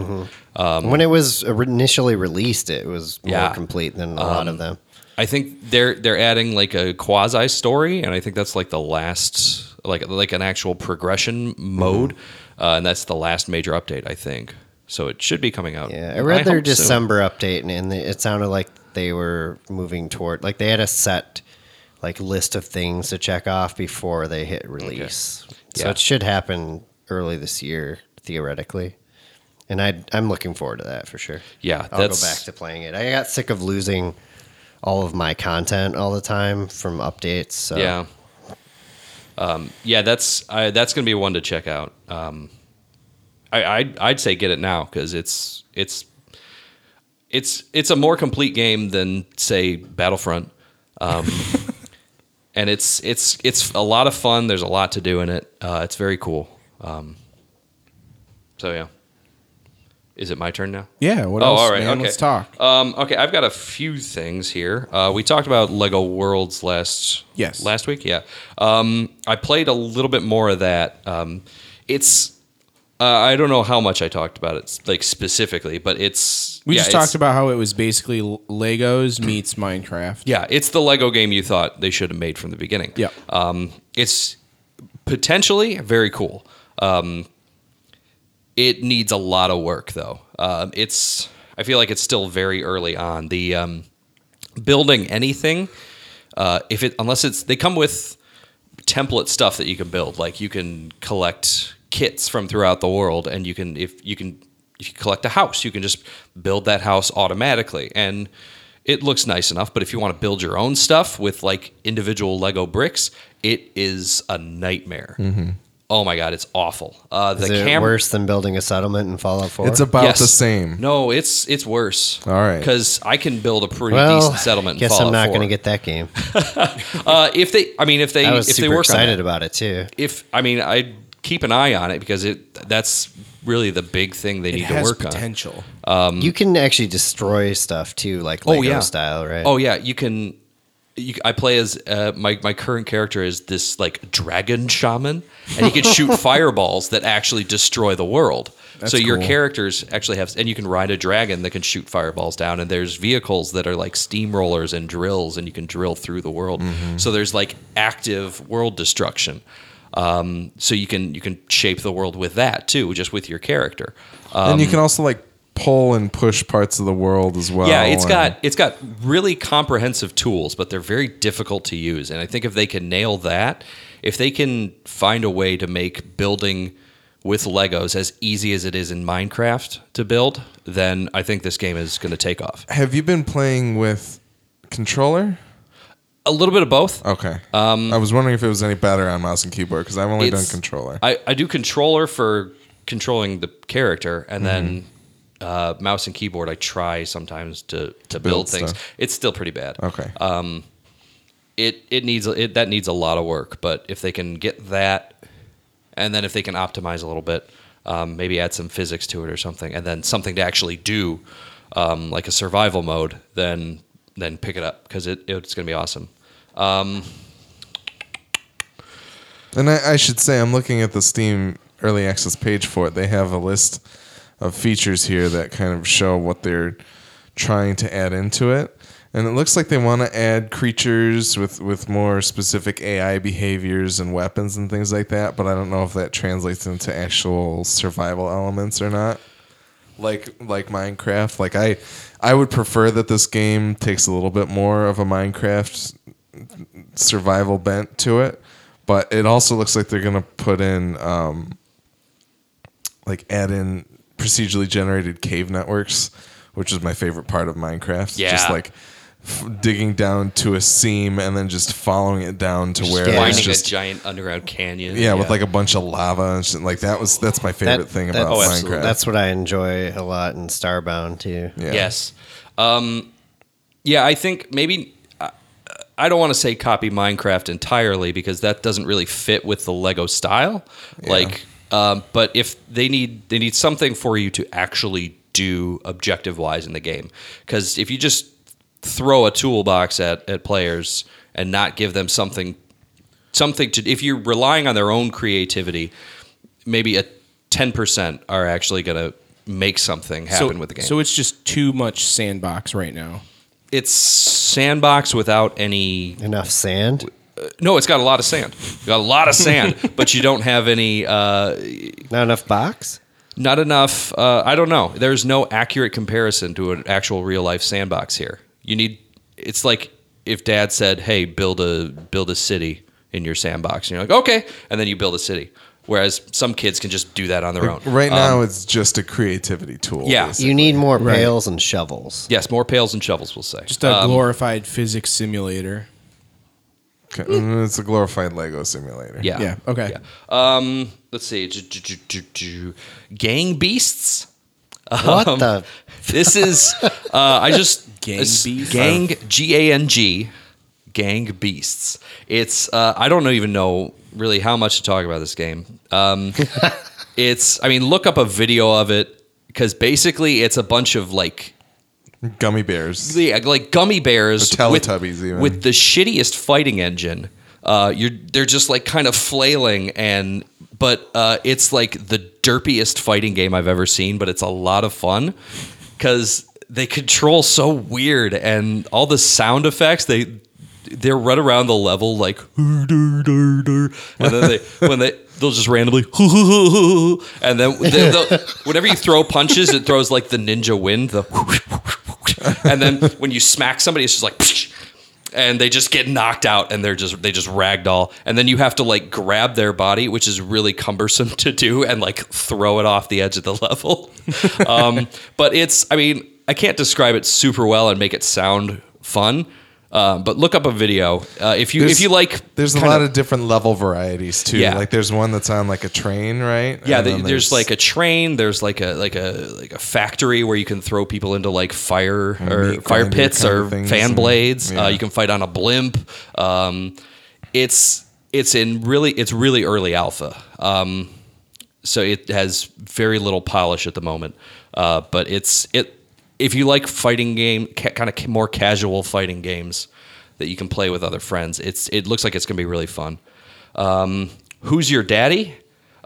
when it was initially released, it was more Yeah. complete than a lot of them. I think they're they're adding like a quasi story, and I think that's like the last like like an actual progression mode, uh, and that's the last major update I think. So it should be coming out. Yeah, I read their hope soon. December update, and, it sounded like they were moving toward like they had a set like list of things to check off before they hit release. So Yeah. it should happen early this year, theoretically. And I I'm looking forward to that for sure. Yeah, I'll go back to playing it. I got sick of losing all of my content all the time from updates. So Yeah. Um, yeah, that's I, that's gonna be one to check out. Um, I I'd, I'd say get it now because it's it's it's it's a more complete game than say Battlefront, um, and it's it's it's a lot of fun. There's a lot to do in it. Uh, it's very cool. Um, so yeah, is it my turn now? Yeah. What Oh, else? all right, man? okay. Let's talk. Um, okay, I've got a few things here. Uh, we talked about Lego Worlds last Yes. last week. Yeah, um, I played a little bit more of that. Um, it's uh, I don't know how much I talked about it like specifically, but it's We yeah, just talked about how it was basically Legos meets Minecraft. yeah, it's the Lego game you thought they should have made from the beginning. Yeah. Um, it's potentially very cool. Um, it needs a lot of work though. Um, it's I feel like it's still very early on. The um, building anything, uh, if it unless it's they come with template stuff that you can build. Like you can collect kits from throughout the world, and you can if you can if you collect a house, you can just build that house automatically, and it looks nice enough. But if you want to build your own stuff with like individual Lego bricks, it is a nightmare. Oh my god, it's awful. Uh, the Is it cam- worse than building a settlement in Fallout 4? It's about Yes. the same. No, it's it's worse. All right. because I can build a pretty well, decent settlement. in guess Fallout I'm not 4. going to get that game. Uh, if they, I mean, if they, I was if they super work on excited that, about it too. if I mean, I keep an eye on it because it that's really the big thing they It need to has work on. potential. you can actually destroy stuff too, like Lego Oh, yeah. style, right? Oh yeah, you can. You, I play as uh, my my current character is this like dragon shaman, and he can shoot fireballs that actually destroy the world. That's so your cool. characters actually have, and you can ride a dragon that can shoot fireballs down. And there's vehicles that are like steamrollers and drills, and you can drill through the world. Mm-hmm. So there's like active world destruction. Um, so you can you can shape the world with that too, just with your character. Um, and you can also like pull and push parts of the world as well. yeah, it's got it's got really comprehensive tools, but they're very difficult to use. And I think if they can nail that, if they can find a way to make building with Legos as easy as it is in Minecraft to build, then I think this game is going to take off. Have you been playing with controller? A little bit of both. Okay. I was wondering if it was any better on mouse and keyboard because I've only done Um, It's- controller. I, I do controller for controlling the character, and then Mm-hmm. uh, mouse and keyboard I try sometimes to to, build, build things. stuff. It's still pretty bad. okay. It it needs it that needs a lot of work, but if they can get that, and then if they can optimize a little bit, um, maybe add some physics to it or something, and then something to actually do, um, like a survival mode, then then pick it up because it, it's going to be awesome. Um, and I, I should say, I'm looking at the Steam early access page for it. They have a list of features here that kind of show what they're trying to add into it. And it looks like they want to add creatures with, with more specific AI behaviors and weapons and things like that. But I don't know if that translates into actual survival elements or not. Like like Minecraft. Like I I would prefer that this game takes a little bit more of a Minecraft survival bent to it, but it also looks like they're gonna put in um, like add in procedurally generated cave networks, which is my favorite part of Minecraft. Yeah. just like f- digging down to a seam and then just following it down to where Yeah. there's Finding just a giant underground canyon. yeah, with like a bunch of lava and shit. like that was that's my favorite That- thing about Oh, absolutely. Minecraft. That's what I enjoy a lot in Starbound too. yeah. Yes. Um, yeah, I think maybe I, I don't want to say copy Minecraft entirely because that doesn't really fit with the Lego style. Like, um, but if they need they need something for you to actually do objective wise in the game, because if you just throw a toolbox at at players and not give them something something to if you're relying on their own creativity, maybe a ten percent are actually going to make something happen so, with the game. So it's just too much sandbox right now. it's sandbox without any Enough sand. no it's got a lot of sand got a lot of sand but you don't have any uh, Not enough box. not enough uh, i don't know there's no accurate comparison to an actual real life sandbox here you need it's like if dad said hey build a build a city in your sandbox and you're like okay and then you build a city whereas some kids can just do that on their own Right now, it's just a creativity tool. yeah. basically. You need more Right. pails and shovels. yes more pails and shovels we'll say Just a Um, glorified physics simulator. Okay, mm, It's a glorified Lego simulator. yeah Yeah. Okay. Yeah. Um, let's see. Gang Beasts. What Um, the? This is. Uh, I just Gang Beasts? Gang G A N G. Gang Beasts. It's. Uh, I don't even know really how much to talk about this game. Um, it's. I mean, look up a video of it because basically it's a bunch of like Gummy bears. yeah, like gummy bears Or with, even. with the shittiest fighting engine. Uh, you're they're just like kind of flailing and but uh, it's like the derpiest fighting game I've ever seen, but it's a lot of fun because they control so weird and all the sound effects they they're right around the level like and then they when they they'll just randomly and then they, whenever you throw punches it throws like the ninja wind the and then when you smack somebody it's just like and they just get knocked out and they're just they just ragdoll. And then you have to like grab their body which is really cumbersome to do and like throw it off the edge of the level. Um, but it's i mean i can't describe it super well and make it sound fun uh, but look up a video uh, if you There's- if you like There's a lot of different level varieties too. Yeah. Like there's one that's on like a train, right? yeah the, then there's like a train there's like a like a like a factory where you can throw people into like fire or fire pits or of fan and- blades yeah. uh, you can fight on a blimp um, it's it's in really it's really early alpha um, so it has very little polish at the moment uh, but it's it if you like fighting game ca- kind of more casual fighting games that you can play with other friends it's it looks like it's going to be really fun um, who's your daddy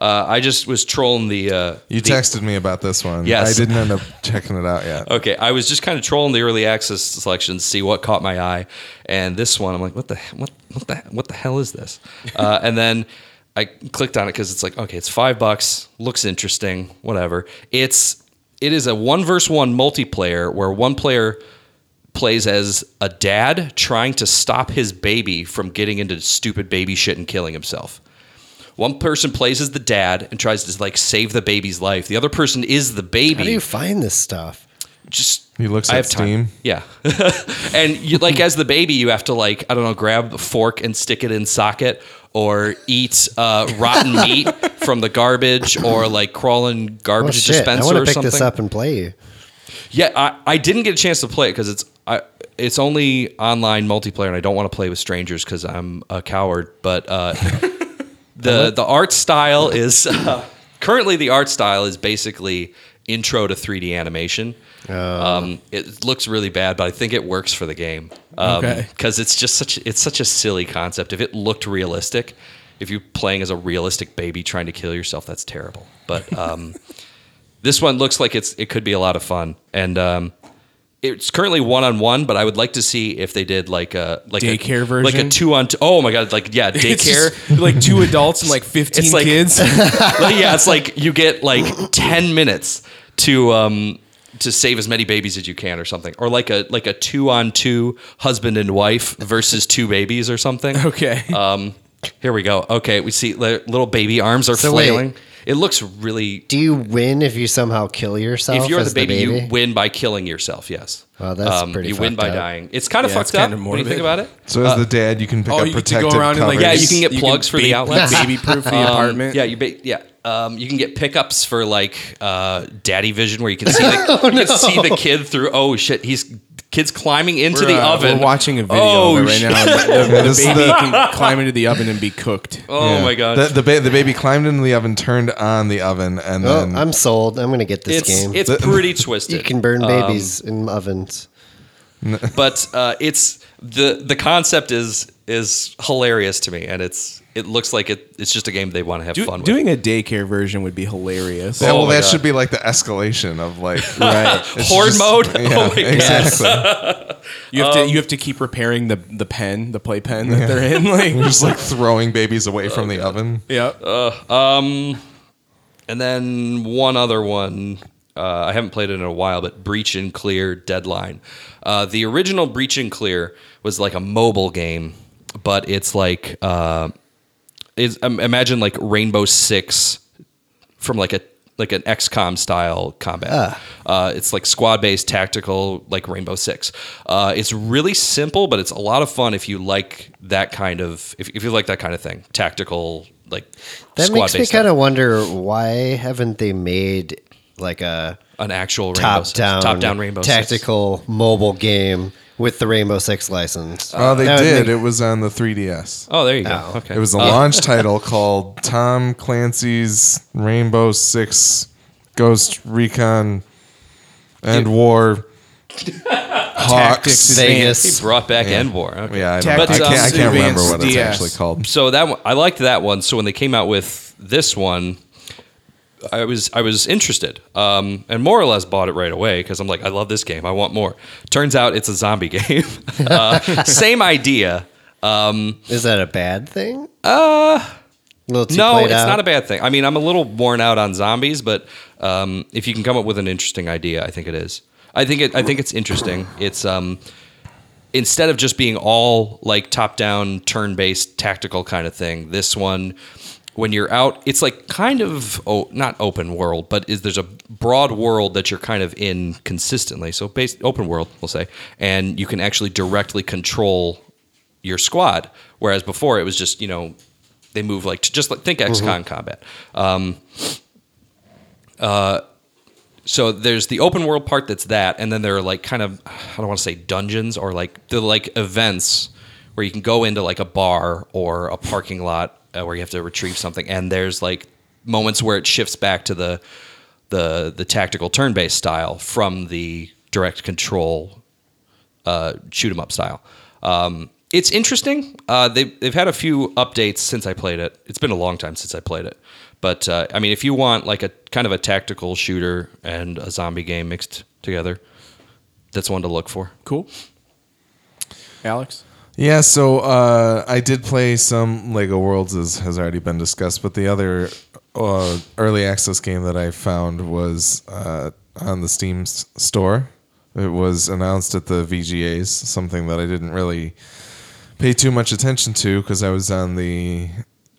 uh, I just was trolling the. Uh, You the- texted me about this one. Yes. I didn't end up checking it out yet. Okay, I was just kind of trolling the early access selections, see what caught my eye, and this one, I'm like, what the what what the what the hell is this? Uh, and then I clicked on it because it's like, okay, it's five bucks, looks interesting, whatever. It's it is a one versus one multiplayer where one player plays as a dad trying to stop his baby from getting into stupid baby shit and killing himself. One person plays as the dad and tries to like save the baby's life. The other person is the baby. How do you find this stuff? Just He looks I at have time. Steam. Yeah, and you like as the baby, you have to like I don't know, grab a fork and stick it in socket, or eat uh, rotten meat from the garbage, or like crawl in Oh garbage shit! I dispenser want or to pick something. this up and play you. Yeah, I, I didn't get a chance to play it because it's I, it's only online multiplayer, and I don't want to play with strangers because I'm a coward. But uh, the the art style is uh, currently the art style is basically intro to 3D animation. Um, it looks really bad, but I think it works for the game. Um, Okay. because it's just such it's such a silly concept. If it looked realistic, if you're playing as a realistic baby trying to kill yourself, that's terrible. But um, this one looks like it's it could be a lot of fun, and um, it's currently one on one. But I would like to see if they did like a like Daycare a, version? like a two on. Two, oh my god, like yeah, daycare. just, like two adults and like 15 It's like- kids. Like, yeah, it's like you get like ten minutes to um to save as many babies as you can or something, or like a like a two on two husband and wife versus two babies or something. Okay. Um, here we go. Okay, we see little baby arms are So wait. Flailing. It looks really. Do you win if you somehow kill yourself? If you're as the baby, baby? you win by killing yourself. Yes. Wow, that's pretty You win by up. dying. It's kind of Yeah, fucked up kinda when you think about it. So as the dad, you can pick oh, up you protective go around and like covers. Yeah, you can get plugs for the outlets. Baby proof the Um, apartment. Yeah, you ba- yeah. Um, you can get pickups for like uh, daddy vision where you can see the, Oh, you can see the kid through. Oh shit, he's kid's climbing into We're, the uh, oven. We're watching a video Oh, of it right now. The, the this is baby can climb into the oven and be cooked. Oh Yeah. my god. The the, ba- the baby climbed into the oven, turned on the oven, and Oh, then I'm sold. I'm gonna get this it's game. it's The- pretty twisted. you can burn Um, babies in ovens. but uh, it's the the concept is is hilarious to me, and it's it looks like it it's just a game they want to have Do- fun with. doing a daycare version would be hilarious. Yeah, Oh well, my that God. should be like the escalation of like Right. it's Horde just- mode? Yeah, Oh my God. exactly. You have Um, to you have to keep repairing the the pen, the play pen that they're in. Like, just like throwing babies away from the oven. yeah. Um, and then one other one. Uh, I haven't played it in a while, but Breach and Clear Deadline. Uh, the original Breach and Clear was like a mobile game, but it's like uh, it's, um, imagine like Rainbow Six from like a like an XCOM style combat. Uh, it's like squad based tactical, like Rainbow Six. Uh, it's really simple, but it's a lot of fun if you like that kind of if, if you like that kind of thing, tactical like That makes me kind of wonder why haven't they made like a an actual Rainbow top Six, down top down Rainbow Six. tactical mobile game with the Rainbow Six license? Oh, they That would did. make- it was on the 3DS. Oh, there you go. Oh. Okay, It was a Uh, launch title called Tom Clancy's Rainbow Six Ghost Recon and War Hawks. Tactics Vegas. He brought back End War. Okay. Yeah, I, don't know. I can't, I can't remember Advanced what it's DS. actually called. So that one, I liked that one. So when they came out with this one, I was I was interested, um, and more or less bought it right away because I'm like, I love this game. I want more. Turns out it's a zombie game. uh, same idea. Is that a bad thing? Uh, a little too no, it's out? not a bad thing. I mean, I'm a little worn out on zombies, but um, if you can come up with an interesting idea, I think it is. I think it. I think it's interesting. It's um, instead of just being all like top-down, turn-based, tactical kind of thing. This one, when you're out, it's like kind of oh, not open world, but is there's a broad world that you're kind of in consistently. So, based open world, we'll say, and you can actually directly control your squad. Whereas before, it was just you know they move like just like think XCOM combat. Um, uh, so there's the open world part that's that, and then there are like kind of I don't want to say dungeons or like the like events where you can go into like a bar or a parking lot uh, where you have to retrieve something, and there's like moments where it shifts back to the the the tactical turn based style from the direct control uh, shoot 'em up style. Um, it's interesting. Uh, they've they've had a few updates since I played it. It's been a long time since I played it, but uh, I mean, if you want like a kind of a tactical shooter and a zombie game mixed together, that's one to look for. Cool. Alex. Yeah, so uh, I did play some Lego Worlds, as has already been discussed, but the other uh, early access game that I found was uh, on the Steam s- store. It was announced at the VGAs, something that I didn't really pay too much attention to because I was on the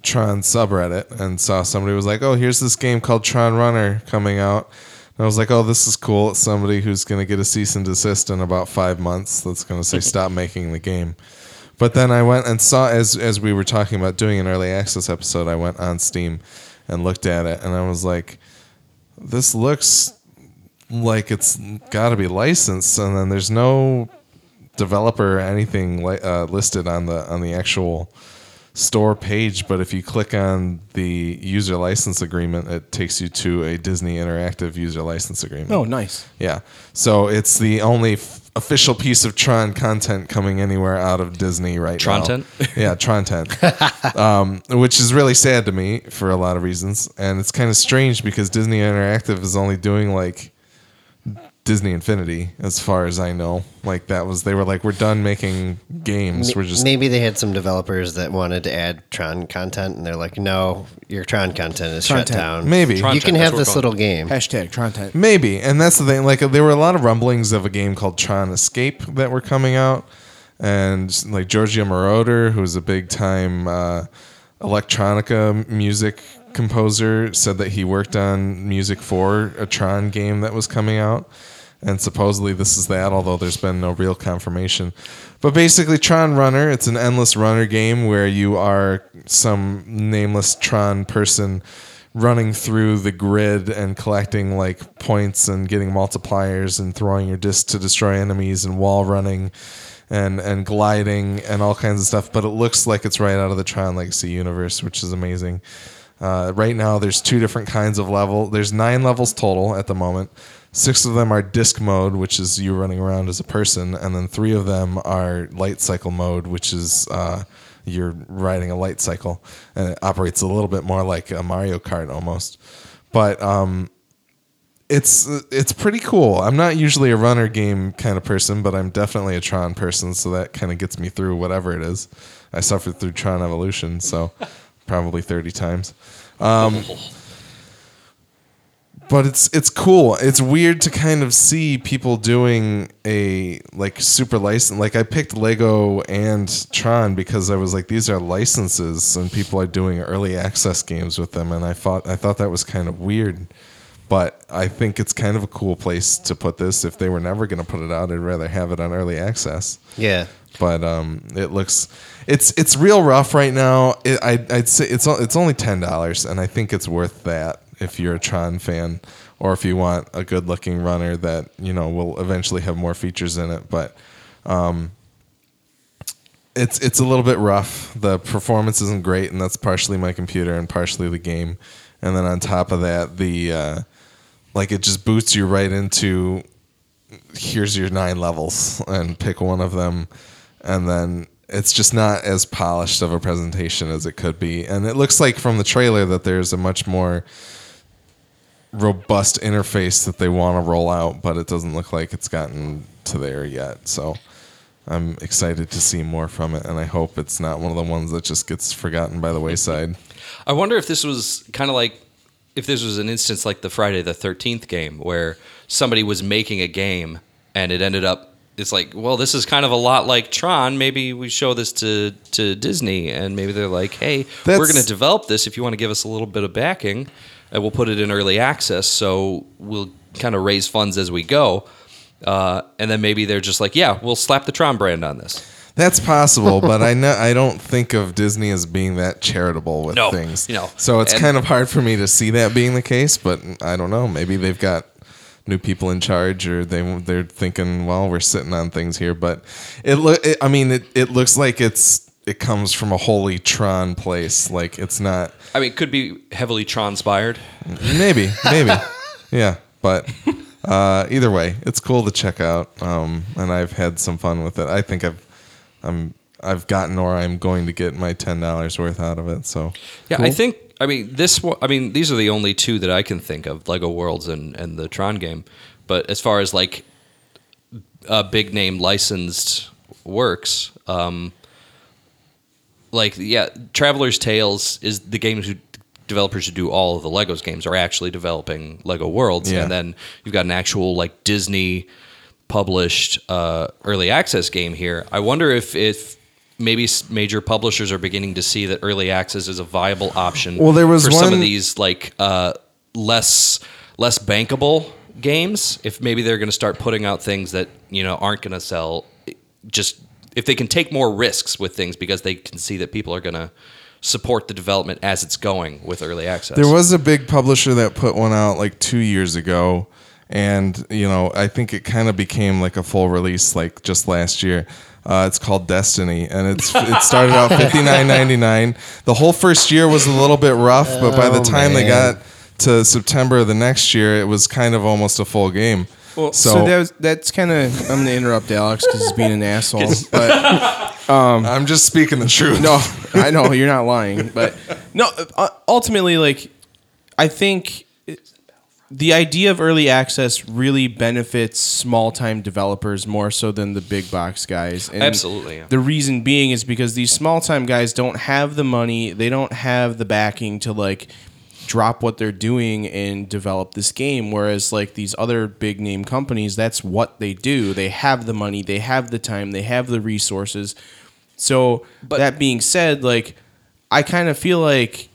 Tron subreddit and saw somebody was like, "Oh, here's this game called Tron Runner coming out." And I was like, "Oh, this is cool." It's somebody who's going to get a cease and desist in about five months. That's going to say stop making the game. But then I went and saw as as we were talking about doing an early access episode, I went on Steam and looked at it and I was like, this looks like it's got to be licensed and then there's no developer or anything li- uh, listed on the on the actual store page but if you click on the user license agreement it takes you to a Disney Interactive user license agreement. Oh, nice. Yeah. So it's the only f- official piece of Tron content coming anywhere out of Disney right now. Tron-tent? Yeah, Tron tent. um, which is really sad to me for a lot of reasons. And it's kind of strange because Disney Interactive is only doing like Disney Infinity, as far as I know. Like that was they were like, we're done making games. We're just Maybe they had some developers that wanted to add Tron content, and they're like, "No, your Tron content is shut Tron-tent. down. maybe. Tron- you can Content, have this what we're little game." Hashtag Trontent. Maybe, and that's the thing. Like, there were a lot of rumblings of a game called Tron Escape that were coming out, and like Giorgio Moroder, who's a big time uh, electronica music composer, said that he worked on music for a Tron game that was coming out, and supposedly this is that. Although there's been no real confirmation. But basically, Tron Runner, it's an endless runner game where you are some nameless Tron person running through the grid and collecting like points and getting multipliers and throwing your disc to destroy enemies and wall running and and gliding and all kinds of stuff. But it looks like it's right out of the Tron Legacy universe, which is amazing. Uh, right now, there's two different kinds of level. There's nine levels total at the moment. Six of them are disc mode, which is you running around as a person, and then three of them are light cycle mode, which is uh, you're riding a light cycle, and it operates a little bit more like a Mario Kart almost. But um, it's it's pretty cool. I'm not usually a runner game kind of person, but I'm definitely a Tron person, so that kind of gets me through whatever it is. I suffered through Tron Evolution, so probably 30 times. Um, but it's it's cool. It's weird to kind of see people doing a like super license. Like I picked Lego and Tron because I was like, these are licenses, and people are doing early access games with them, and I thought I thought that was kind of weird. But I think it's kind of a cool place to put this. If they were never going to put it out, I'd rather have it on early access Yeah, but um, it looks it's it's real rough right now. It, I, I'd say it's it's only ten dollars, and I think it's worth that if you're a Tron fan, or if you want a good looking runner that you know will eventually have more features in it. But um, it's it's a little bit rough. The performance isn't great, and that's partially my computer and partially the game. And then on top of that, the uh, like it just boots you right into here's your nine levels and pick one of them and then it's just not as polished of a presentation as it could be and it looks like from the trailer that there's a much more robust interface that they want to roll out but it doesn't look like it's gotten to there yet so i'm excited to see more from it and i hope it's not one of the ones that just gets forgotten by the wayside I wonder if this was kind of like if this was an instance like the Friday the 13th game where somebody was making a game and it ended up it's like, well, this is kind of a lot like Tron. Maybe we show this to to Disney and maybe they're like, "Hey, we're going to develop this if you want to give us a little bit of backing and we'll put it in early access so we'll kind of raise funds as we go." Uh, and then maybe they're just like, "Yeah, we'll slap the Tron brand on this." That's possible, but I know I don't think of Disney as being that charitable with No, things. you know, so it's and- kind of hard for me to see that being the case. But I don't know. Maybe they've got new people in charge, or they they're thinking, well, we're sitting on things here. But it look. I mean, it it looks like it's it comes from a holy Tron place. Like it's not. I mean, it could be heavily Tron inspired. Maybe, maybe, yeah. But uh, either way, it's cool to check out, um, and I've had some fun with it. I think I've I'm I've gotten or I'm going to get my ten dollars worth out of it. So Yeah, I think. I mean, this. I mean, these are the only two that I can think of: Lego Worlds and and the Tron game. But as far as like uh, big name licensed works, um, like yeah, Traveller's Tales is the games who developers who do all of the Legos games are actually developing Lego Worlds, Yeah. and then you've got an actual like Disney published uh, early access game here. I wonder if if maybe major publishers are beginning to see that early access is a viable option. Well, there was for some of these like uh, less less bankable games. If maybe they're going to start putting out things that you know aren't going to sell, just if they can take more risks with things because they can see that people are going to support the development as it's going with early access. There was a big publisher that put one out like two years ago, and you know I think it kind of became like a full release like just last year. Uh, it's called Destiny, and it's it started out fifty nine ninety nine. The whole first year was a little bit rough, but by the Oh, time they got to September of the next year, it was kind of almost a full game. Well, so, so that was, that's kind of. I'm going to interrupt Alex because he's being an asshole. But I'm just speaking the truth. no, I know you're not lying. But no, uh, ultimately, like I think it- the idea of early access really benefits small time developers more so than the big box guys. And Absolutely, yeah. The reason being is because these small time guys don't have the money, they don't have the backing to like drop what they're doing and develop this game whereas like these other big name companies that's what they do. They have the money they have the time they have the resources. So but, that being said like i kind of feel like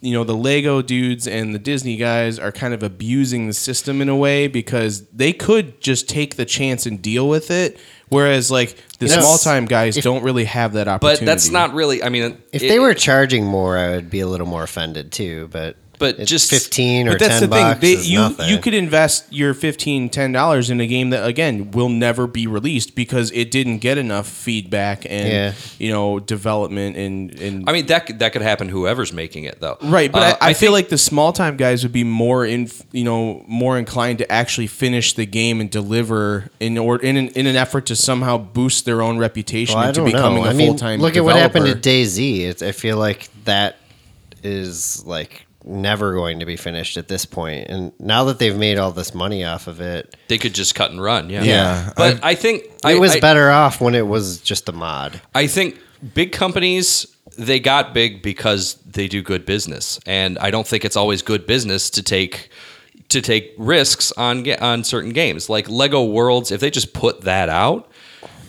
you know the lego dudes and the disney guys are kind of abusing the system in a way because they could just take the chance and deal with it whereas like the Yes. small time guys don't really have that opportunity. but that's not really. I mean, If it- they were charging more, I would be a little more offended too. But But it's just- fifteen or But that's ten the thing. They, is you nothing. you could invest your 15 10 dollars in a game that again will never be released because it didn't get enough feedback and Yeah. you know development and and I mean, that could, that could happen. Whoever's making it, though, right. But Uh, I, I, feel think- like the small time guys would be more in you know more inclined to actually finish the game and deliver in or in an, in an effort to somehow boost their own reputation Well, I into don't becoming know. a I mean, full time. look at what happened to DayZ. It's, I feel like that is like never going to be finished at this point. And now that they've made all this money off of it, they could just cut and run. Yeah, Yeah, But I, think I, it was I- better off when it was just a mod. I think big companies they got big because they do good business, and I don't think it's always good business to take to take risks on on certain games like Lego Worlds. If they just put that out,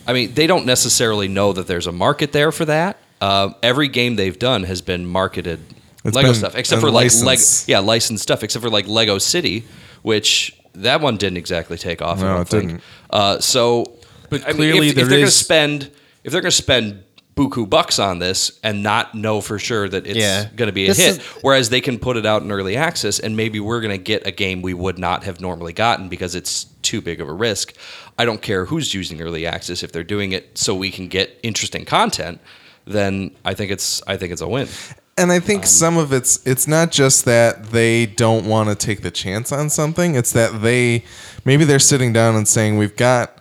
I mean, they don't necessarily know that there's a market there for that. Uh, every game they've done has been marketed It's Lego stuff, except for like Leg- license. yeah, licensed stuff, except for like Lego City, which that one didn't exactly take off. I No, don't it think. didn't. Uh, so, But I mean, clearly if, there if they're going to spend if they're going to spend buku bucks on this and not know for sure that it's Yeah. going to be a This hit, is- whereas they can put it out in early access and maybe we're going to get a game we would not have normally gotten because it's too big of a risk. I don't care who's using early access if they're doing it so we can get interesting content. Then I think it's I think it's a win. And I think um, some of it's it's not just that they don't want to take the chance on something. It's that they maybe they're sitting down and saying we've got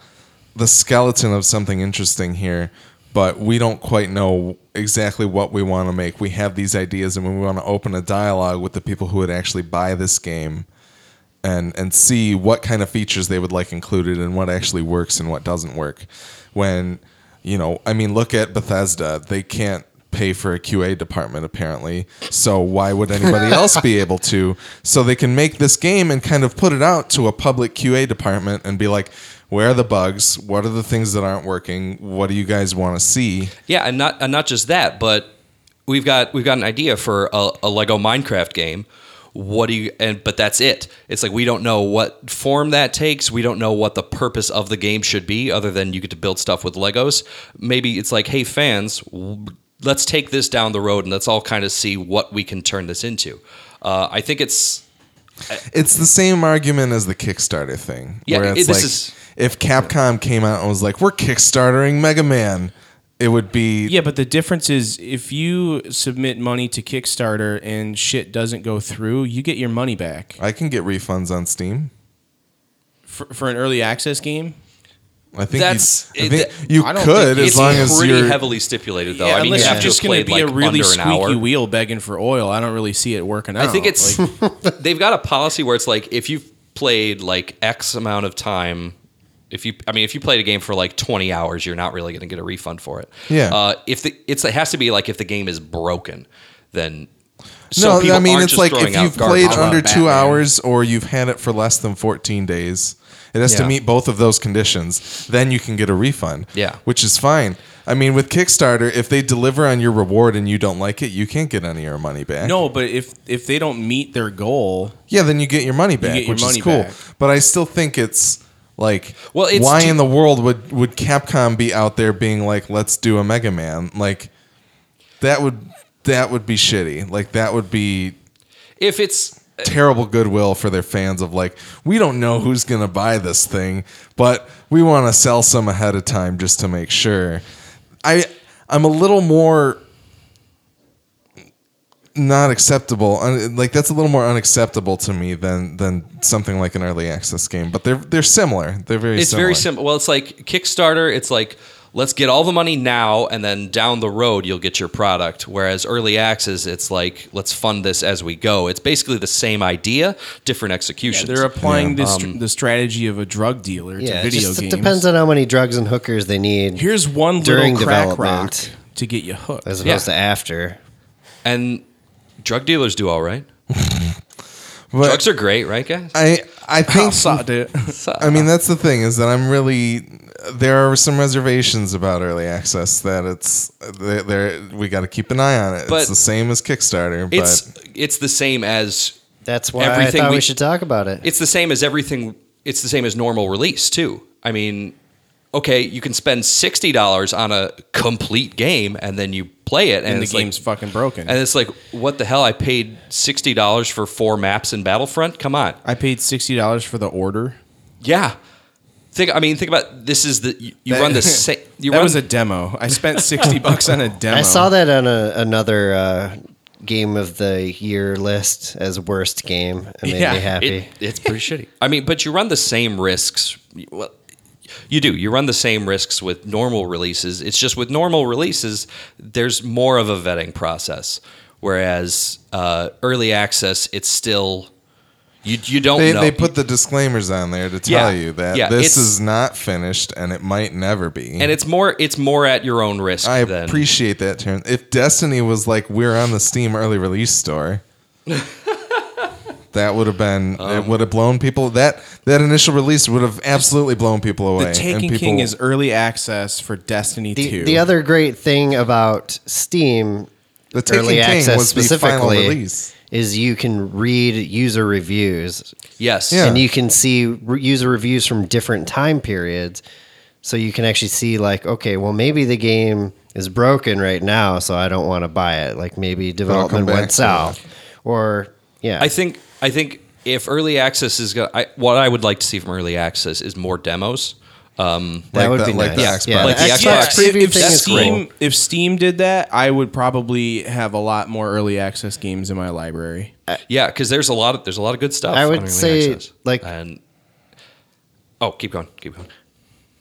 the skeleton of something interesting here, but we don't quite know exactly what we want to make. We have these ideas and we want to open a dialogue with the people who would actually buy this game and and see what kind of features they would like included and what actually works and what doesn't work. When you know, I mean, look at Bethesda; they can't pay for a QA department apparently. So why would anybody else be able to? So they can make this game and kind of put it out to a public QA department and be like, "Where are the bugs? What are the things that aren't working? What do you guys want to see?" Yeah, and not and not just that, but we've got we've got an idea for a, a Lego Minecraft game. What do you and but that's it. It's like we don't know what form that takes. We don't know what the purpose of the game should be other than you get to build stuff with Legos. Maybe it's like, "Hey fans, w- let's take this down the road and let's all kind of see what we can turn this into." Uh, I think it's It's the same argument as the Kickstarter thing. Yeah, where it- it's this like is- if Capcom came out and was like, "We're Kickstartering Mega Man," it would be Yeah, but the difference is if you submit money to Kickstarter and shit doesn't go through, you get your money back I can get refunds on Steam. for, for an early access game. I think That's- you, I think that- you could think as long as pretty you're. heavily stipulated though. Yeah, I mean, unless you're just going to be like a really squeaky wheel begging for oil. I don't really see it working out. I think it's Like, they've got a policy where it's like if you've played like X amount of time If you, I mean, if you played a game for like 20 hours, you're not really going to get a refund for it. Yeah. Uh, if the it's it has to be like if the game is broken, then no, I mean it's like if you've played under two Batman? hours or you've had it for less than 14 days, it has to meet both of those conditions. Then you can get a refund. Yeah. which is fine. I mean, with Kickstarter, if they deliver on your reward and you don't like it, you can't get any of your money back. No, but if if they don't meet their goal, Yeah, then you get your money back, get your which money is cool. back. But I still think it's like, Well, it's why too- in the world would would Capcom be out there being like, let's do a Mega Man? Like, that would that would be shitty. Like that would be if it's terrible goodwill for their fans of like, we don't know who's gonna buy this thing, but we want to sell some ahead of time just to make sure. I I'm a little more not acceptable. Like that's a little more unacceptable to me than than something like an early access game. But they're they're similar. They're very it's similar. very simple. Well, it's like Kickstarter. It's like let's get all the money now, and then down the road you'll get your product. Whereas early access, it's like let's fund this as we go. It's basically the same idea, different executions. they're applying Yeah. this um, the strategy of a drug dealer Yeah, to it video just games. it depends on how many drugs and hookers they need Here's one during little crack rock development. to get you hooked. as opposed Yeah. to after. and drug dealers do all right. But Drugs are great, right, guys? I I think Sucked it. I mean, that's the thing is that I'm really. There are some reservations about early access that it's there. there we got to keep an eye on it. But it's the same as Kickstarter, but It's it's the same as That's why Everything I thought we, we- should talk about it. it's the same as everything. It's the same as normal release too. I mean, okay, you can spend sixty dollars on a complete game, and then you play it, and, and the it's like- game's fucking broken. And it's like, what the hell? I paid sixty dollars for four maps in Battlefront. Come on, I paid sixty dollars for the order. yeah. Think. I mean, think about this. Is the you, you That- run the same? You that run was a demo. I spent sixty bucks on a demo. I saw that on a, another uh, game of the year list as worst game. It made Yeah, me happy. It, it's pretty shitty. I mean, but you run the same risks. Well, you do. You run the same risks with normal releases. It's just with normal releases, there's more of a vetting process. Whereas uh, early access, it's still you. You don't they, know. they put the disclaimers on there to tell Yeah, you that yeah, this is not finished and it might never be. and it's more. It's more at your own risk. I than, appreciate that term. If Destiny was like we're on the Steam early release store, that would have been Um, it would have blown people that that initial release would have absolutely blown people away. the Taken and people, King is early access for Destiny the, Two. the other great thing about Steam the Taken early King access was the final specifically release. is you can read user reviews Yes. Yeah. and you can see re- user reviews from different time periods so you can actually see like okay well maybe the game is broken right now so i don't want to buy it like maybe development went south or yeah I think I think if early access is going, what I would like to see from early access is more demos. Um, that like would the- be like nice the yeah, Xbox. Like the the Xbox. Xbox preview if thing is Steam, cool if Steam did that, I would probably have a lot more early access games in my library. yeah, because there's a lot of there's a lot of good stuff. I on would early say, access. like- and oh, keep going, keep going.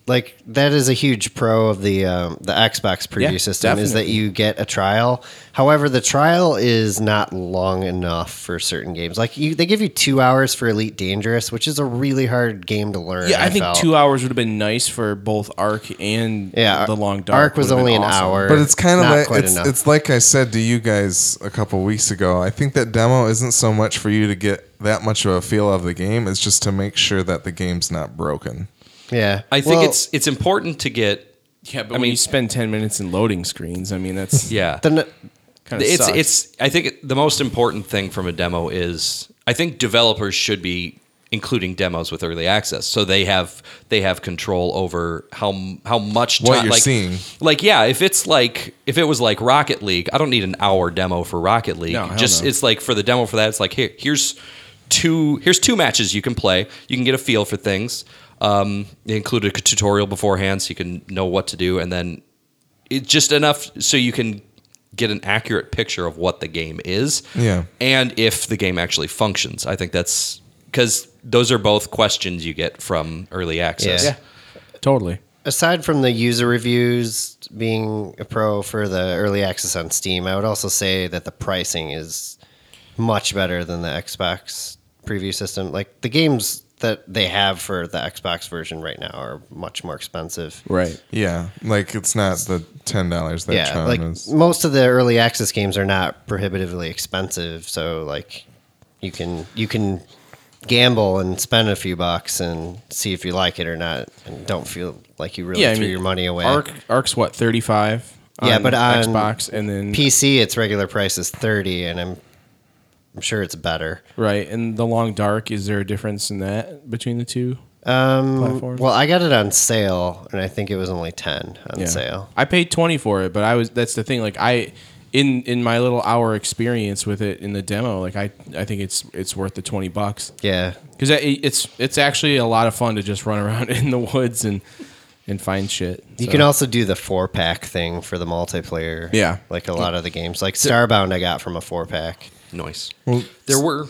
Like that is a huge pro of the um, the Xbox preview Yeah, system is that you get a trial. However, the trial is not long enough for certain games. Like you, they give you two hours for Elite Dangerous, which is a really hard game to learn. Yeah, I think felt. two hours would have been nice for both Ark and Yeah, the Long Dark. Ark was only an awesome. hour. But it's kind of Not like quite it's, it's like I said to you guys a couple weeks ago. I think that demo isn't so much for you to get that much of a feel of the game. It's just to make sure that the game's not broken. Yeah, I think Well, it's it's important to get Yeah, but I when mean- you spend ten minutes in loading screens, I mean that's yeah. the, kind of it's sucks. it's I think the most important thing from a demo is I think developers should be including demos with early access so they have they have control over how how much What time you're like, seeing. like yeah if it's like if it was like Rocket League I don't need an hour demo for Rocket League No, hell just no. it's like for the demo for that it's like here here's two here's two matches you can play you can get a feel for things um, they include a tutorial beforehand so you can know what to do and then it's just enough so you can get an accurate picture of what the game is Yeah. and if the game actually functions i think that's because those are both questions you get from early access Yeah. totally. aside from the user reviews being a pro for the early access on Steam, I would also say that the pricing is much better than the Xbox preview system. Like the games that they have for the Xbox version right now are much more expensive. Right. Yeah, like it's not the ten dollars that yeah, Tron like is. most of the early access games are not prohibitively expensive, so like you can you can gamble and spend a few bucks and see if you like it or not, and don't feel like you really Yeah, I threw mean, your money away. Ark Ark's what thirty five. Yeah, but on Xbox and then PC, its regular price is thirty, and I'm I'm sure it's better. right and the Long Dark. Is there a difference in that between the two? Um, Platforms? well, I got it on sale, and I think it was only ten on sale. I paid twenty for it, but I was that's the thing. Like I in in my little hour experience with it in the demo, like I I think it's it's worth the twenty bucks Yeah, because it's it's actually a lot of fun to just run around in the woods and and find shit. you So- can also do the four pack thing for the multiplayer. Yeah. like a lot of the games, like Starbound, I got from a four pack. Nice. Well, there were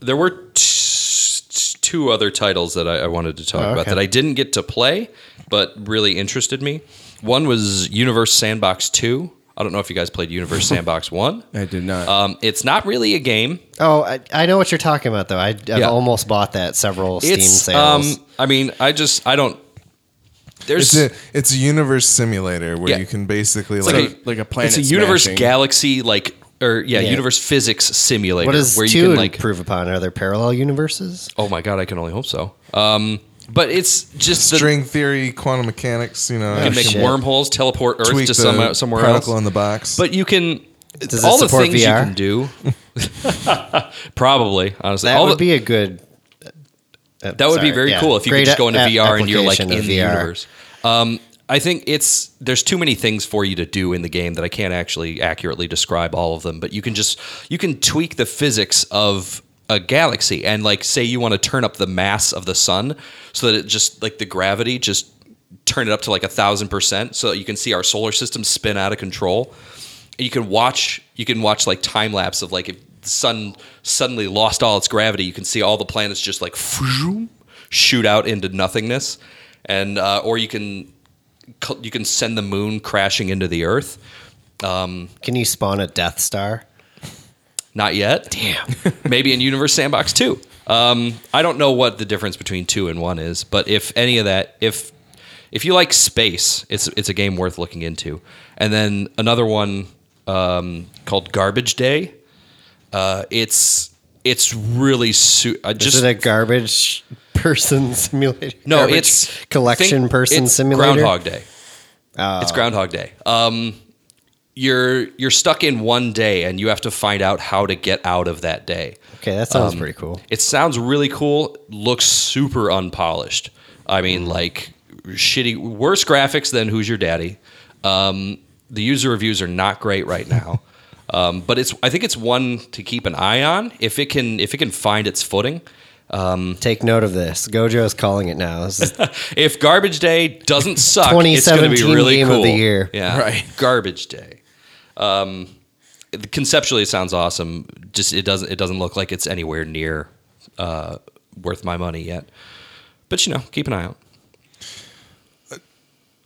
there were t- t- two other titles that I, I wanted to talk Oh, about that I didn't get to play, but really interested me. One was Universe Sandbox Two. I don't know if you guys played Universe Sandbox One. I did not. Um, it's not really a game. Oh, I, I know what you're talking about, though. I, I've Yeah. almost bought that several Steam It's sales. um, I mean, I just I don't. There's It's a it's a universe simulator where Yeah. you can basically it's like, like, a, like a planet It's a universe smashing. galaxy like or yeah, Yeah. universe physics simulator what does where two you can like improve upon? Are there parallel universes? Oh my god, I can only hope so. Um, but it's just the, string theory, quantum mechanics. You know, you can make shit. wormholes, teleport Earth tweak to the some, somewhere else. particle in the box. But you can Does it all the things VR? you can do. Probably, honestly, That all would the, be a good. uh, that would be very yeah. cool if you could just go into a- VR and you're like in application the VR. universe. Um, I think it's there's too many things for you to do in the game that I can't actually accurately describe all of them. But you can just you can tweak the physics of a galaxy and like say you want to turn up the mass of the sun so that it just like the gravity just turn it up to like a thousand percent so you can see our solar system spin out of control. You can watch you can watch like time lapse of like if the sun suddenly lost all its gravity, you can see all the planets just like shoot out into nothingness, and uh, or you can you can send the moon crashing into the Earth. Can you spawn a Death Star? Not yet. Damn. Maybe in Universe Sandbox 2. Um, I don't know what the difference between 2 and 1 is, but if any of that if if you like space, it's it's a game worth looking into. And then another one um, called Garbage Day. Uh, it's it's really su- I just Is it a garbage person simulator? no, it's collection person it's simulator. Oh. Groundhog Day. It's Groundhog Day. Um, you're you're stuck in one day, and you have to find out how to get out of that day. Okay, that sounds Um, pretty cool. It sounds really cool. Looks super unpolished. I mean, like shitty, worse graphics than Who's Your Daddy. Um, the user reviews are not great right now, um, but it's. I think it's one to keep an eye on if it can if it can find its footing. Take note of this. Gojo is calling it now. This is If Garbage Day doesn't suck, it's going to be 2017 really game cool. of the year. Yeah, Right. Garbage Day. Um, it- conceptually, it sounds awesome. Just it doesn't. It doesn't look like it's anywhere near uh, worth my money yet. But you know, keep an eye out.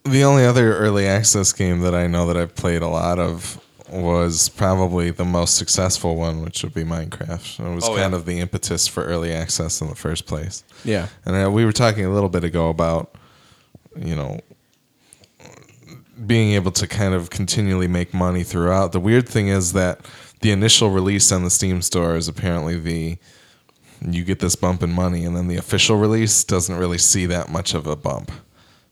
The only other early access game that I know that I've played a lot of was probably the most successful one, which would be Minecraft. It was Oh, kind yeah. of the impetus for early access in the first place. yeah. And uh, we were talking a little bit ago about, you know, being able to kind of continually make money throughout. The weird thing is that the initial release on the Steam store is apparently the you get this bump in money, and then the official release doesn't really see that much of a bump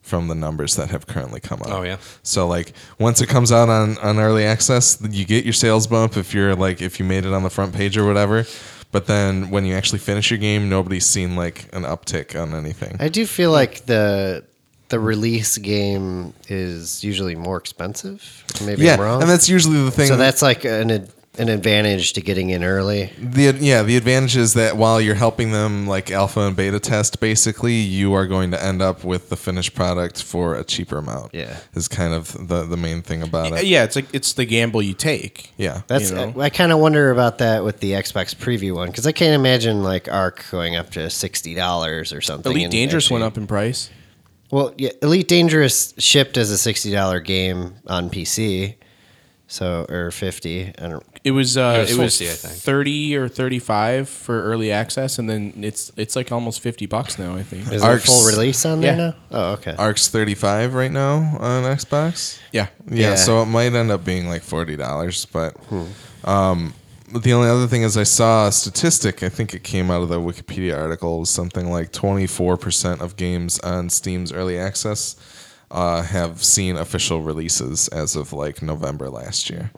from the numbers that have currently come out. Oh, yeah. So like once it comes out on on early access, you get your sales bump if you're like if you made it on the front page or whatever. But then when you actually finish your game, nobody's seen like an uptick on anything. I do feel like the the release game is usually more expensive. Maybe yeah, I'm wrong. and that's usually the thing. so that's like an ad- an advantage to getting in early. the yeah the advantage is that while you're helping them like alpha and beta test, basically you are going to end up with the finished product for a cheaper amount. Yeah. is kind of the the main thing about it. Yeah, it's like it's the gamble you take. Yeah, That's You know? I, kind of wonder about that with the Xbox preview one because I can't imagine like Ark going up to sixty dollars or something. Elite Dangerous went up in price. Well, yeah, Elite Dangerous shipped as a sixty dollar game on PC, So or fifty. I don't. It was uh, It was it was 50, I think. thirty or thirty five for early access, and then it's it's like almost fifty bucks now. I think. Is there a Ark's- full release on there Yeah. now? Oh, okay. Ark's 35 right now on Xbox. Yeah. Yeah, Yeah. so it might end up being like forty dollars, but um, but the only other thing is I saw a statistic. I think it came out of the Wikipedia article. Was something like twenty four percent of games on Steam's early access uh, have seen official releases as of like November last year.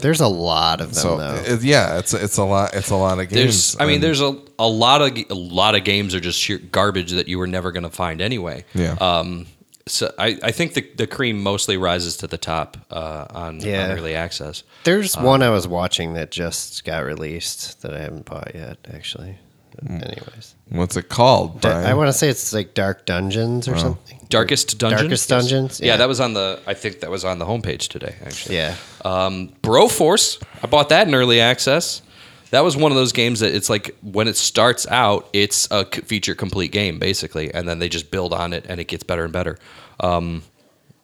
There's a lot of them So though. it, yeah, it's it's a lot. It's a lot of games. There's, I mean, and- there's a, a lot of a lot of games are just sheer garbage that you were never going to find anyway. Yeah. Um. So I, I think the the cream mostly rises to the top uh, on, Yeah. on early access. There's uh, one I was watching that just got released that I haven't bought yet. Actually. Mm. Anyways, what's it called? Brian? I want to say it's like Dark Dungeons or something. Darkest Dungeons. Darkest Yes. Dungeons? Yeah. Yeah. that was on the. I think that was on the homepage today. Actually. Yeah. Um, Broforce. I bought that in early access. That was one of those games that it's like when it starts out, it's a c- feature complete game basically, and then they just build on it, and it gets better and better. Um,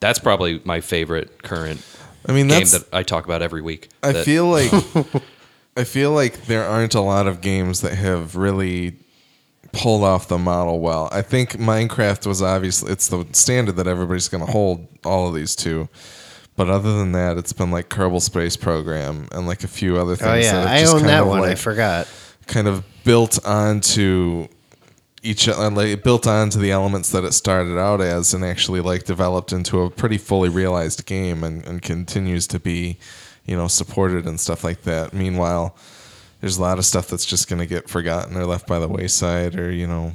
that's probably my favorite current I mean, game that's that I talk about every week. I That- feel like I feel like there aren't a lot of games that have really pulled off the model well. I think Minecraft was obviously it's the standard that everybody's going to hold all of these to. But other than that, it's been like Kerbal Space Program and like a few other things. Oh yeah, that have I just own kind that one. I forgot. kind of built onto each uh, like built onto the elements that it started out as and actually like developed into a pretty fully realized game and, and continues to be you know supported and stuff like that meanwhile there's a lot of stuff that's just going to get forgotten or left by the wayside or you know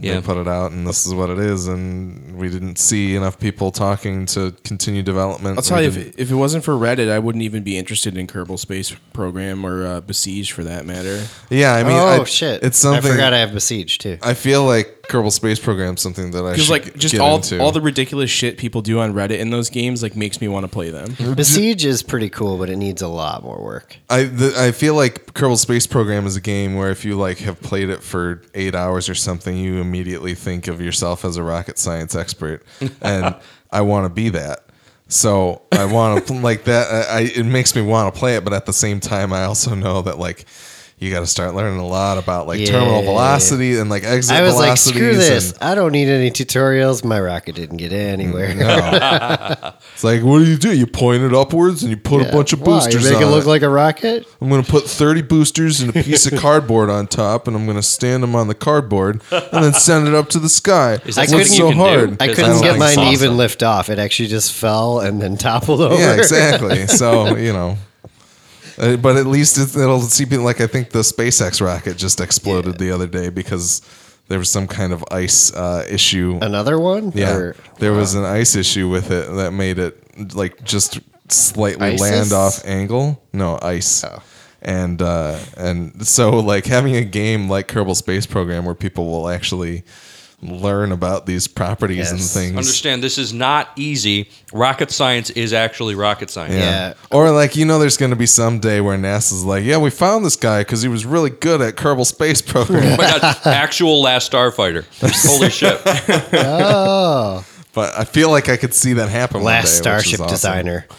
Yeah. they put it out and this is what it is and we didn't see enough people talking to continue development I'll tell We you, didn't- if, if it wasn't for Reddit, I wouldn't even be interested in Kerbal Space Program or uh, Besiege for that matter. yeah i mean oh I- shit! it's something I forgot I have Besiege too. I feel like Kerbal Space Program something that I Because should like just get all into. all the ridiculous shit people do on Reddit in those games like makes me want to play them. Besiege is pretty cool, but it needs a lot more work. I the, I feel like Kerbal Space Program is a game where if you like have played it for eight hours or something, you immediately think of yourself as a rocket science expert, and I want to be that. So I want to like that. I, I it makes me want to play it, but at the same time, I also know that like you got to start learning a lot about like terminal velocity and like exit I was like, screw this. and- I don't need any tutorials. My rocket didn't get anywhere. Mm, it's like, what do you do? You point it upwards and you put a bunch of Why, boosters You make on it look it. like a rocket? I'm going to put 30 boosters and a piece of cardboard on top, and I'm going to stand them on the cardboard and then send it up to the sky. Is that It something so can do? I couldn't get mine awesome. even lift off. It actually just fell and then toppled over. Yeah, exactly. So, you know. Uh, but at least it, it'll see like I think the SpaceX rocket just exploded the other day because there was some kind of ice uh, issue. Another one? Yeah, Or- there was an ice issue with it that made it like just slightly ISIS? land off angle. No ice. Oh. And uh, and so like having a game like Kerbal Space Program where people will actually learn about these properties and things. Understand, this is not easy. Rocket science is actually rocket science. Yeah. Yeah. Or like you know, there's going to be some day where NASA's like, yeah, we found this guy because he was really good at Kerbal Space Program. Oh my god, actual last starfighter. Holy shit. Oh, but I feel like I could see that happen. one last day, which is Starship awesome. designer.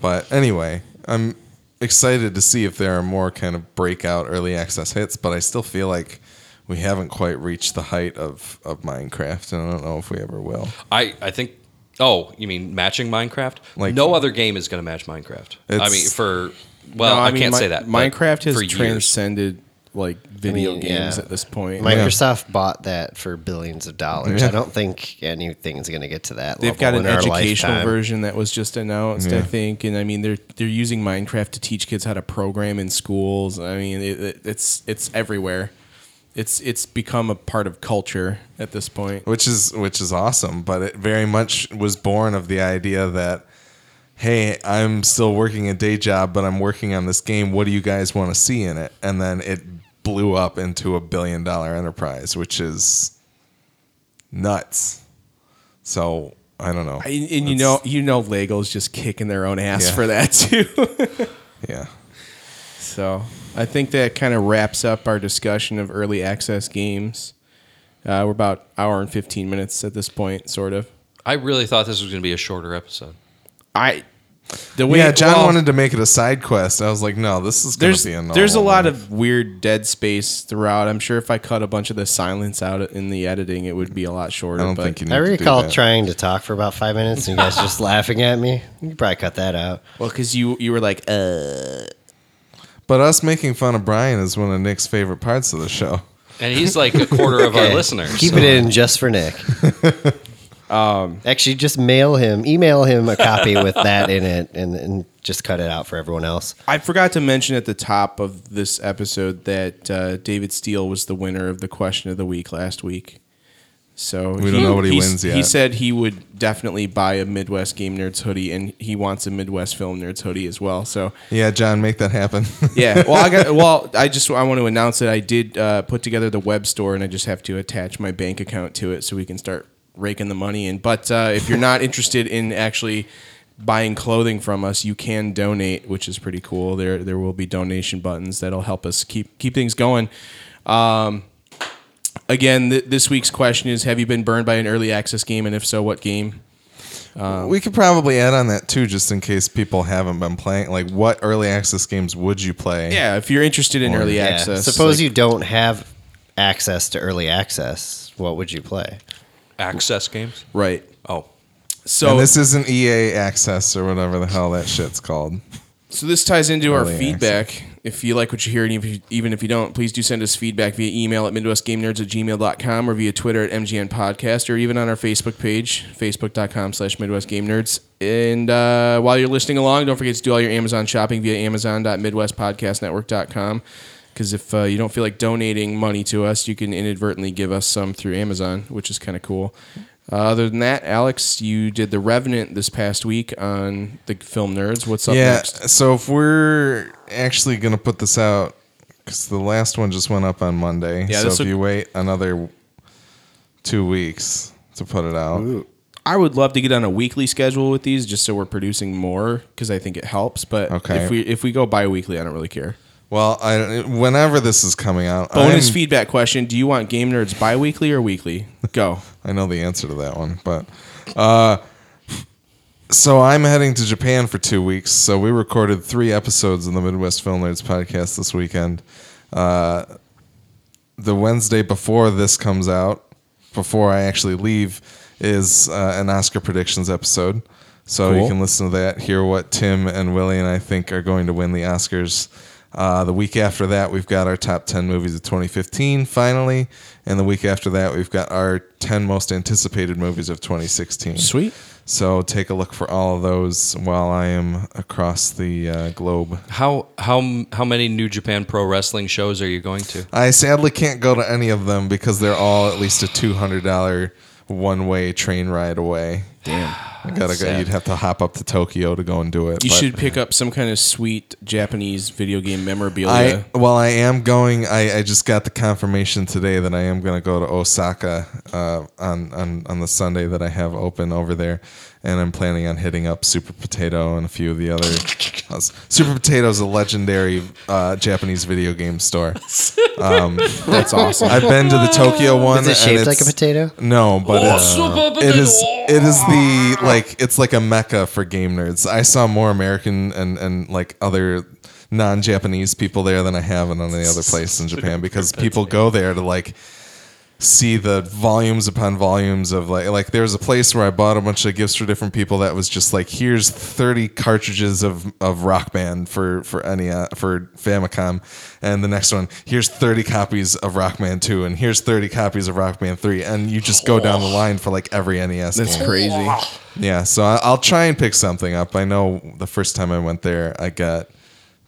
But anyway, I'm excited to see if there are more kind of breakout early access hits, but I still feel like we haven't quite reached the height of, of Minecraft, and I don't know if we ever will. I, I think Oh, you mean matching Minecraft? Like- no other game is going to match Minecraft. I mean, for well, No, I, mean, can't Mi- say that. Minecraft has for years. transcended like video mean, games yeah. at this point. Microsoft bought that for billions of dollars. Yeah. I don't think anything's going to get to that. They've level got an in our educational lifetime. version that was just announced, I think, and I mean they're they're using Minecraft to teach kids how to program in schools. I mean it, it, it's it's everywhere. It's it's become a part of culture at this point. which is which is awesome. But it very much was born of the idea that, hey, I'm still working a day job, but I'm working on this game. What do you guys want to see in it? And then it blew up into a billion dollar enterprise, which is nuts. So I don't know. I, and you know you know Lego's just kicking their own ass Yeah. for that too. yeah. So I think that kind of wraps up our discussion of early access games. Uh, we're about hour and fifteen minutes at this point, sort of. I really thought this was going to be a shorter episode. I The way yeah, John well, wanted to make it a side quest. I was like, no, this is going There's to be a normal there's a lot one. of weird dead space throughout. I'm sure if I cut a bunch of the silence out in the editing, it would be a lot shorter. I don't but think you need I to do recall that. trying to talk for about five minutes and you guys just laughing at me. You probably cut that out. well, because you you were like, uh, But us making fun of Brian is one of Nick's favorite parts of the show. And he's like a quarter of our listeners. Keep so- it in just for Nick. um, Actually, just mail him, email him a copy with that in it, and, and just cut it out for everyone else. I forgot to mention at the top of this episode that uh, David Steele was the winner of the question of the week last week. So We don't know what he wins yet. He said he would definitely buy a Midwest Game Nerds hoodie, and he wants a Midwest Film Nerds hoodie as well. So Yeah, John, make that happen. yeah, well, I got well. I just I want to announce that I did uh, put together the web store, and I just have to attach my bank account to it so we can start raking the money in. But uh, if you're not interested in actually buying clothing from us, you can donate, which is pretty cool. There there will be donation buttons that'll help us keep keep things going. Um, again, th- this week's question is: Have you been burned by an early access game, and if so, what game? Um, we could probably add on that too, just in case people haven't been playing. Like, what early access games would you play? Yeah, if you're interested in early Yeah. access, Suppose like- you don't have access to early access. What would you play? access games. right. Oh, So and this isn't EA Access or whatever the hell that shit's called. So this ties into our Early feedback. If you like what you hear, and if you, even if you don't, please do send us feedback via email at midwestgamenerds at gmail.com or via Twitter at MGN Podcast or even on our Facebook page, facebook.com slash midwestgamenerds. And uh, while you're listening along, don't forget to do all your Amazon shopping via amazon.midwestpodcastnetwork.com because if uh, you don't feel like donating money to us, you can inadvertently give us some through Amazon, which is kind of cool. Uh, other than that, Alex, you did The Revenant this past week on the Film Nerds. What's up yeah. next? So if we're actually gonna put this out, because the last one just went up on Monday. Yeah, So if would- you wait another two weeks to put it out, I would love to get on a weekly schedule with these, just so we're producing more, because I think it helps. But Okay. if we if we go bi-weekly, I don't really care. Well, I whenever this is coming out, Bonus I'm- feedback question: Do you want Game Nerds bi-weekly or weekly? Go. I know the answer to that one, but uh, so I'm heading to Japan for two weeks. So we recorded three episodes of the Midwest Film Nerds podcast this weekend. Uh, the Wednesday before this comes out, before I actually leave, is uh, an Oscar predictions episode. So you can listen to that, hear what Tim and Willie and I think are going to win the Oscars. Uh, the week after that, we've got our top 10 movies of 2015 finally. And the week after that, we've got our 10 most anticipated movies of 2016. Sweet. So take a look for all of those while I am across the uh, globe. how how how many New Japan Pro Wrestling shows are you going to? I sadly can't go to any of them because they're all at least a $200 one way train ride away. Damn. I gotta go. sad. You'd have to hop up to Tokyo to go and do it. You but- should pick up some kind of sweet Japanese video game memorabilia. I well, I am going. I, I just got the confirmation today that I am going to go to Osaka uh, on on on the Sunday that I have open over there, and I'm planning on hitting up Super Potato and a few of the other. uh, Super Potato is a legendary uh, Japanese video game store. That's awesome. I've been to the Tokyo one. Is it and shaped like a potato? No, but Oh, it's, Super it is Potato. it is the like it's like a mecca for game nerds. I saw more American and and like other non-Japanese people there than I have in any other place in Japan because people go there to like see the volumes upon volumes of like like there's a place where I bought a bunch of gifts for different people that was just like here's 30 cartridges of of Rockman for for any uh, for Famicom and the next one here's 30 copies of Rockman 2 and here's 30 copies of Rockman 3 and you just go down the line for like every NES That's game. crazy. Yeah, so I- I'll try and pick something up. I know the first time I went there I got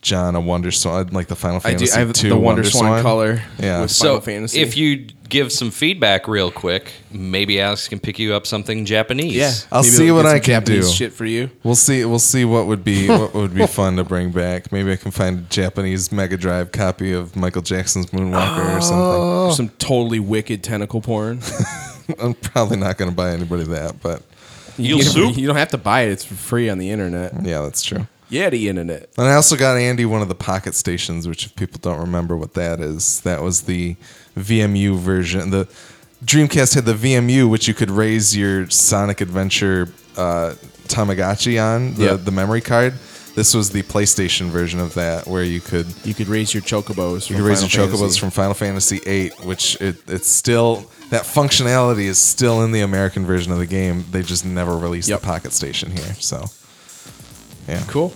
John a Wonder Swan like the Final Fantasy I do. Fantasy I have 2 the Wonder Swan, color. Yeah. With So Final Fantasy. if you give some feedback real quick, maybe Alex can pick you up something Japanese. yeah, I'll maybe see we'll what get some I can Japanese do. Shit for you. We'll see. We'll see what would be what would be fun to bring back. Maybe I can find a Japanese Mega Drive copy of Michael Jackson's Moonwalker or something. Oh. Some totally wicked tentacle porn. I'm probably not going to buy anybody that, but Eel you, soup? you don't have to buy it; it's for free on the internet. yeah, that's true. Yeah, the internet. And I also got Andy one of the Pocket Stations, which if people don't remember what that is, that was the VMU version. The Dreamcast had the VMU, which you could raise your Sonic Adventure uh, Tamagotchi on the, Yep. the memory card. This was the PlayStation version of that, where you could You could raise your chocobos. you could raise Final your chocobos Fantasy. from Final Fantasy VIII, which it, it's still that functionality is still in the American version of the game. They just never released Yep. the Pocket Station here. So, yeah, Cool.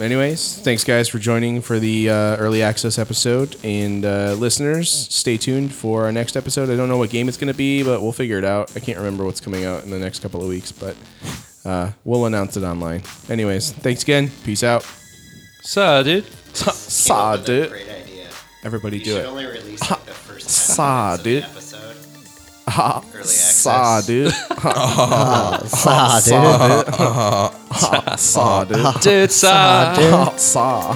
Anyways, thanks guys for joining for the uh, early access episode, and uh, listeners, stay tuned for our next episode. I don't know what game it's going to be, but we'll figure it out. I can't remember what's coming out in the next couple of weeks, but uh, we'll announce it online. Anyways, thanks again. Peace out. So, dude. Saw, dude. Great idea. Everybody You do it. only release like the first Saw, ten minutes of the dude. episode. Saw, dude. Saw, dude. Saw, dude. Dude. Saw.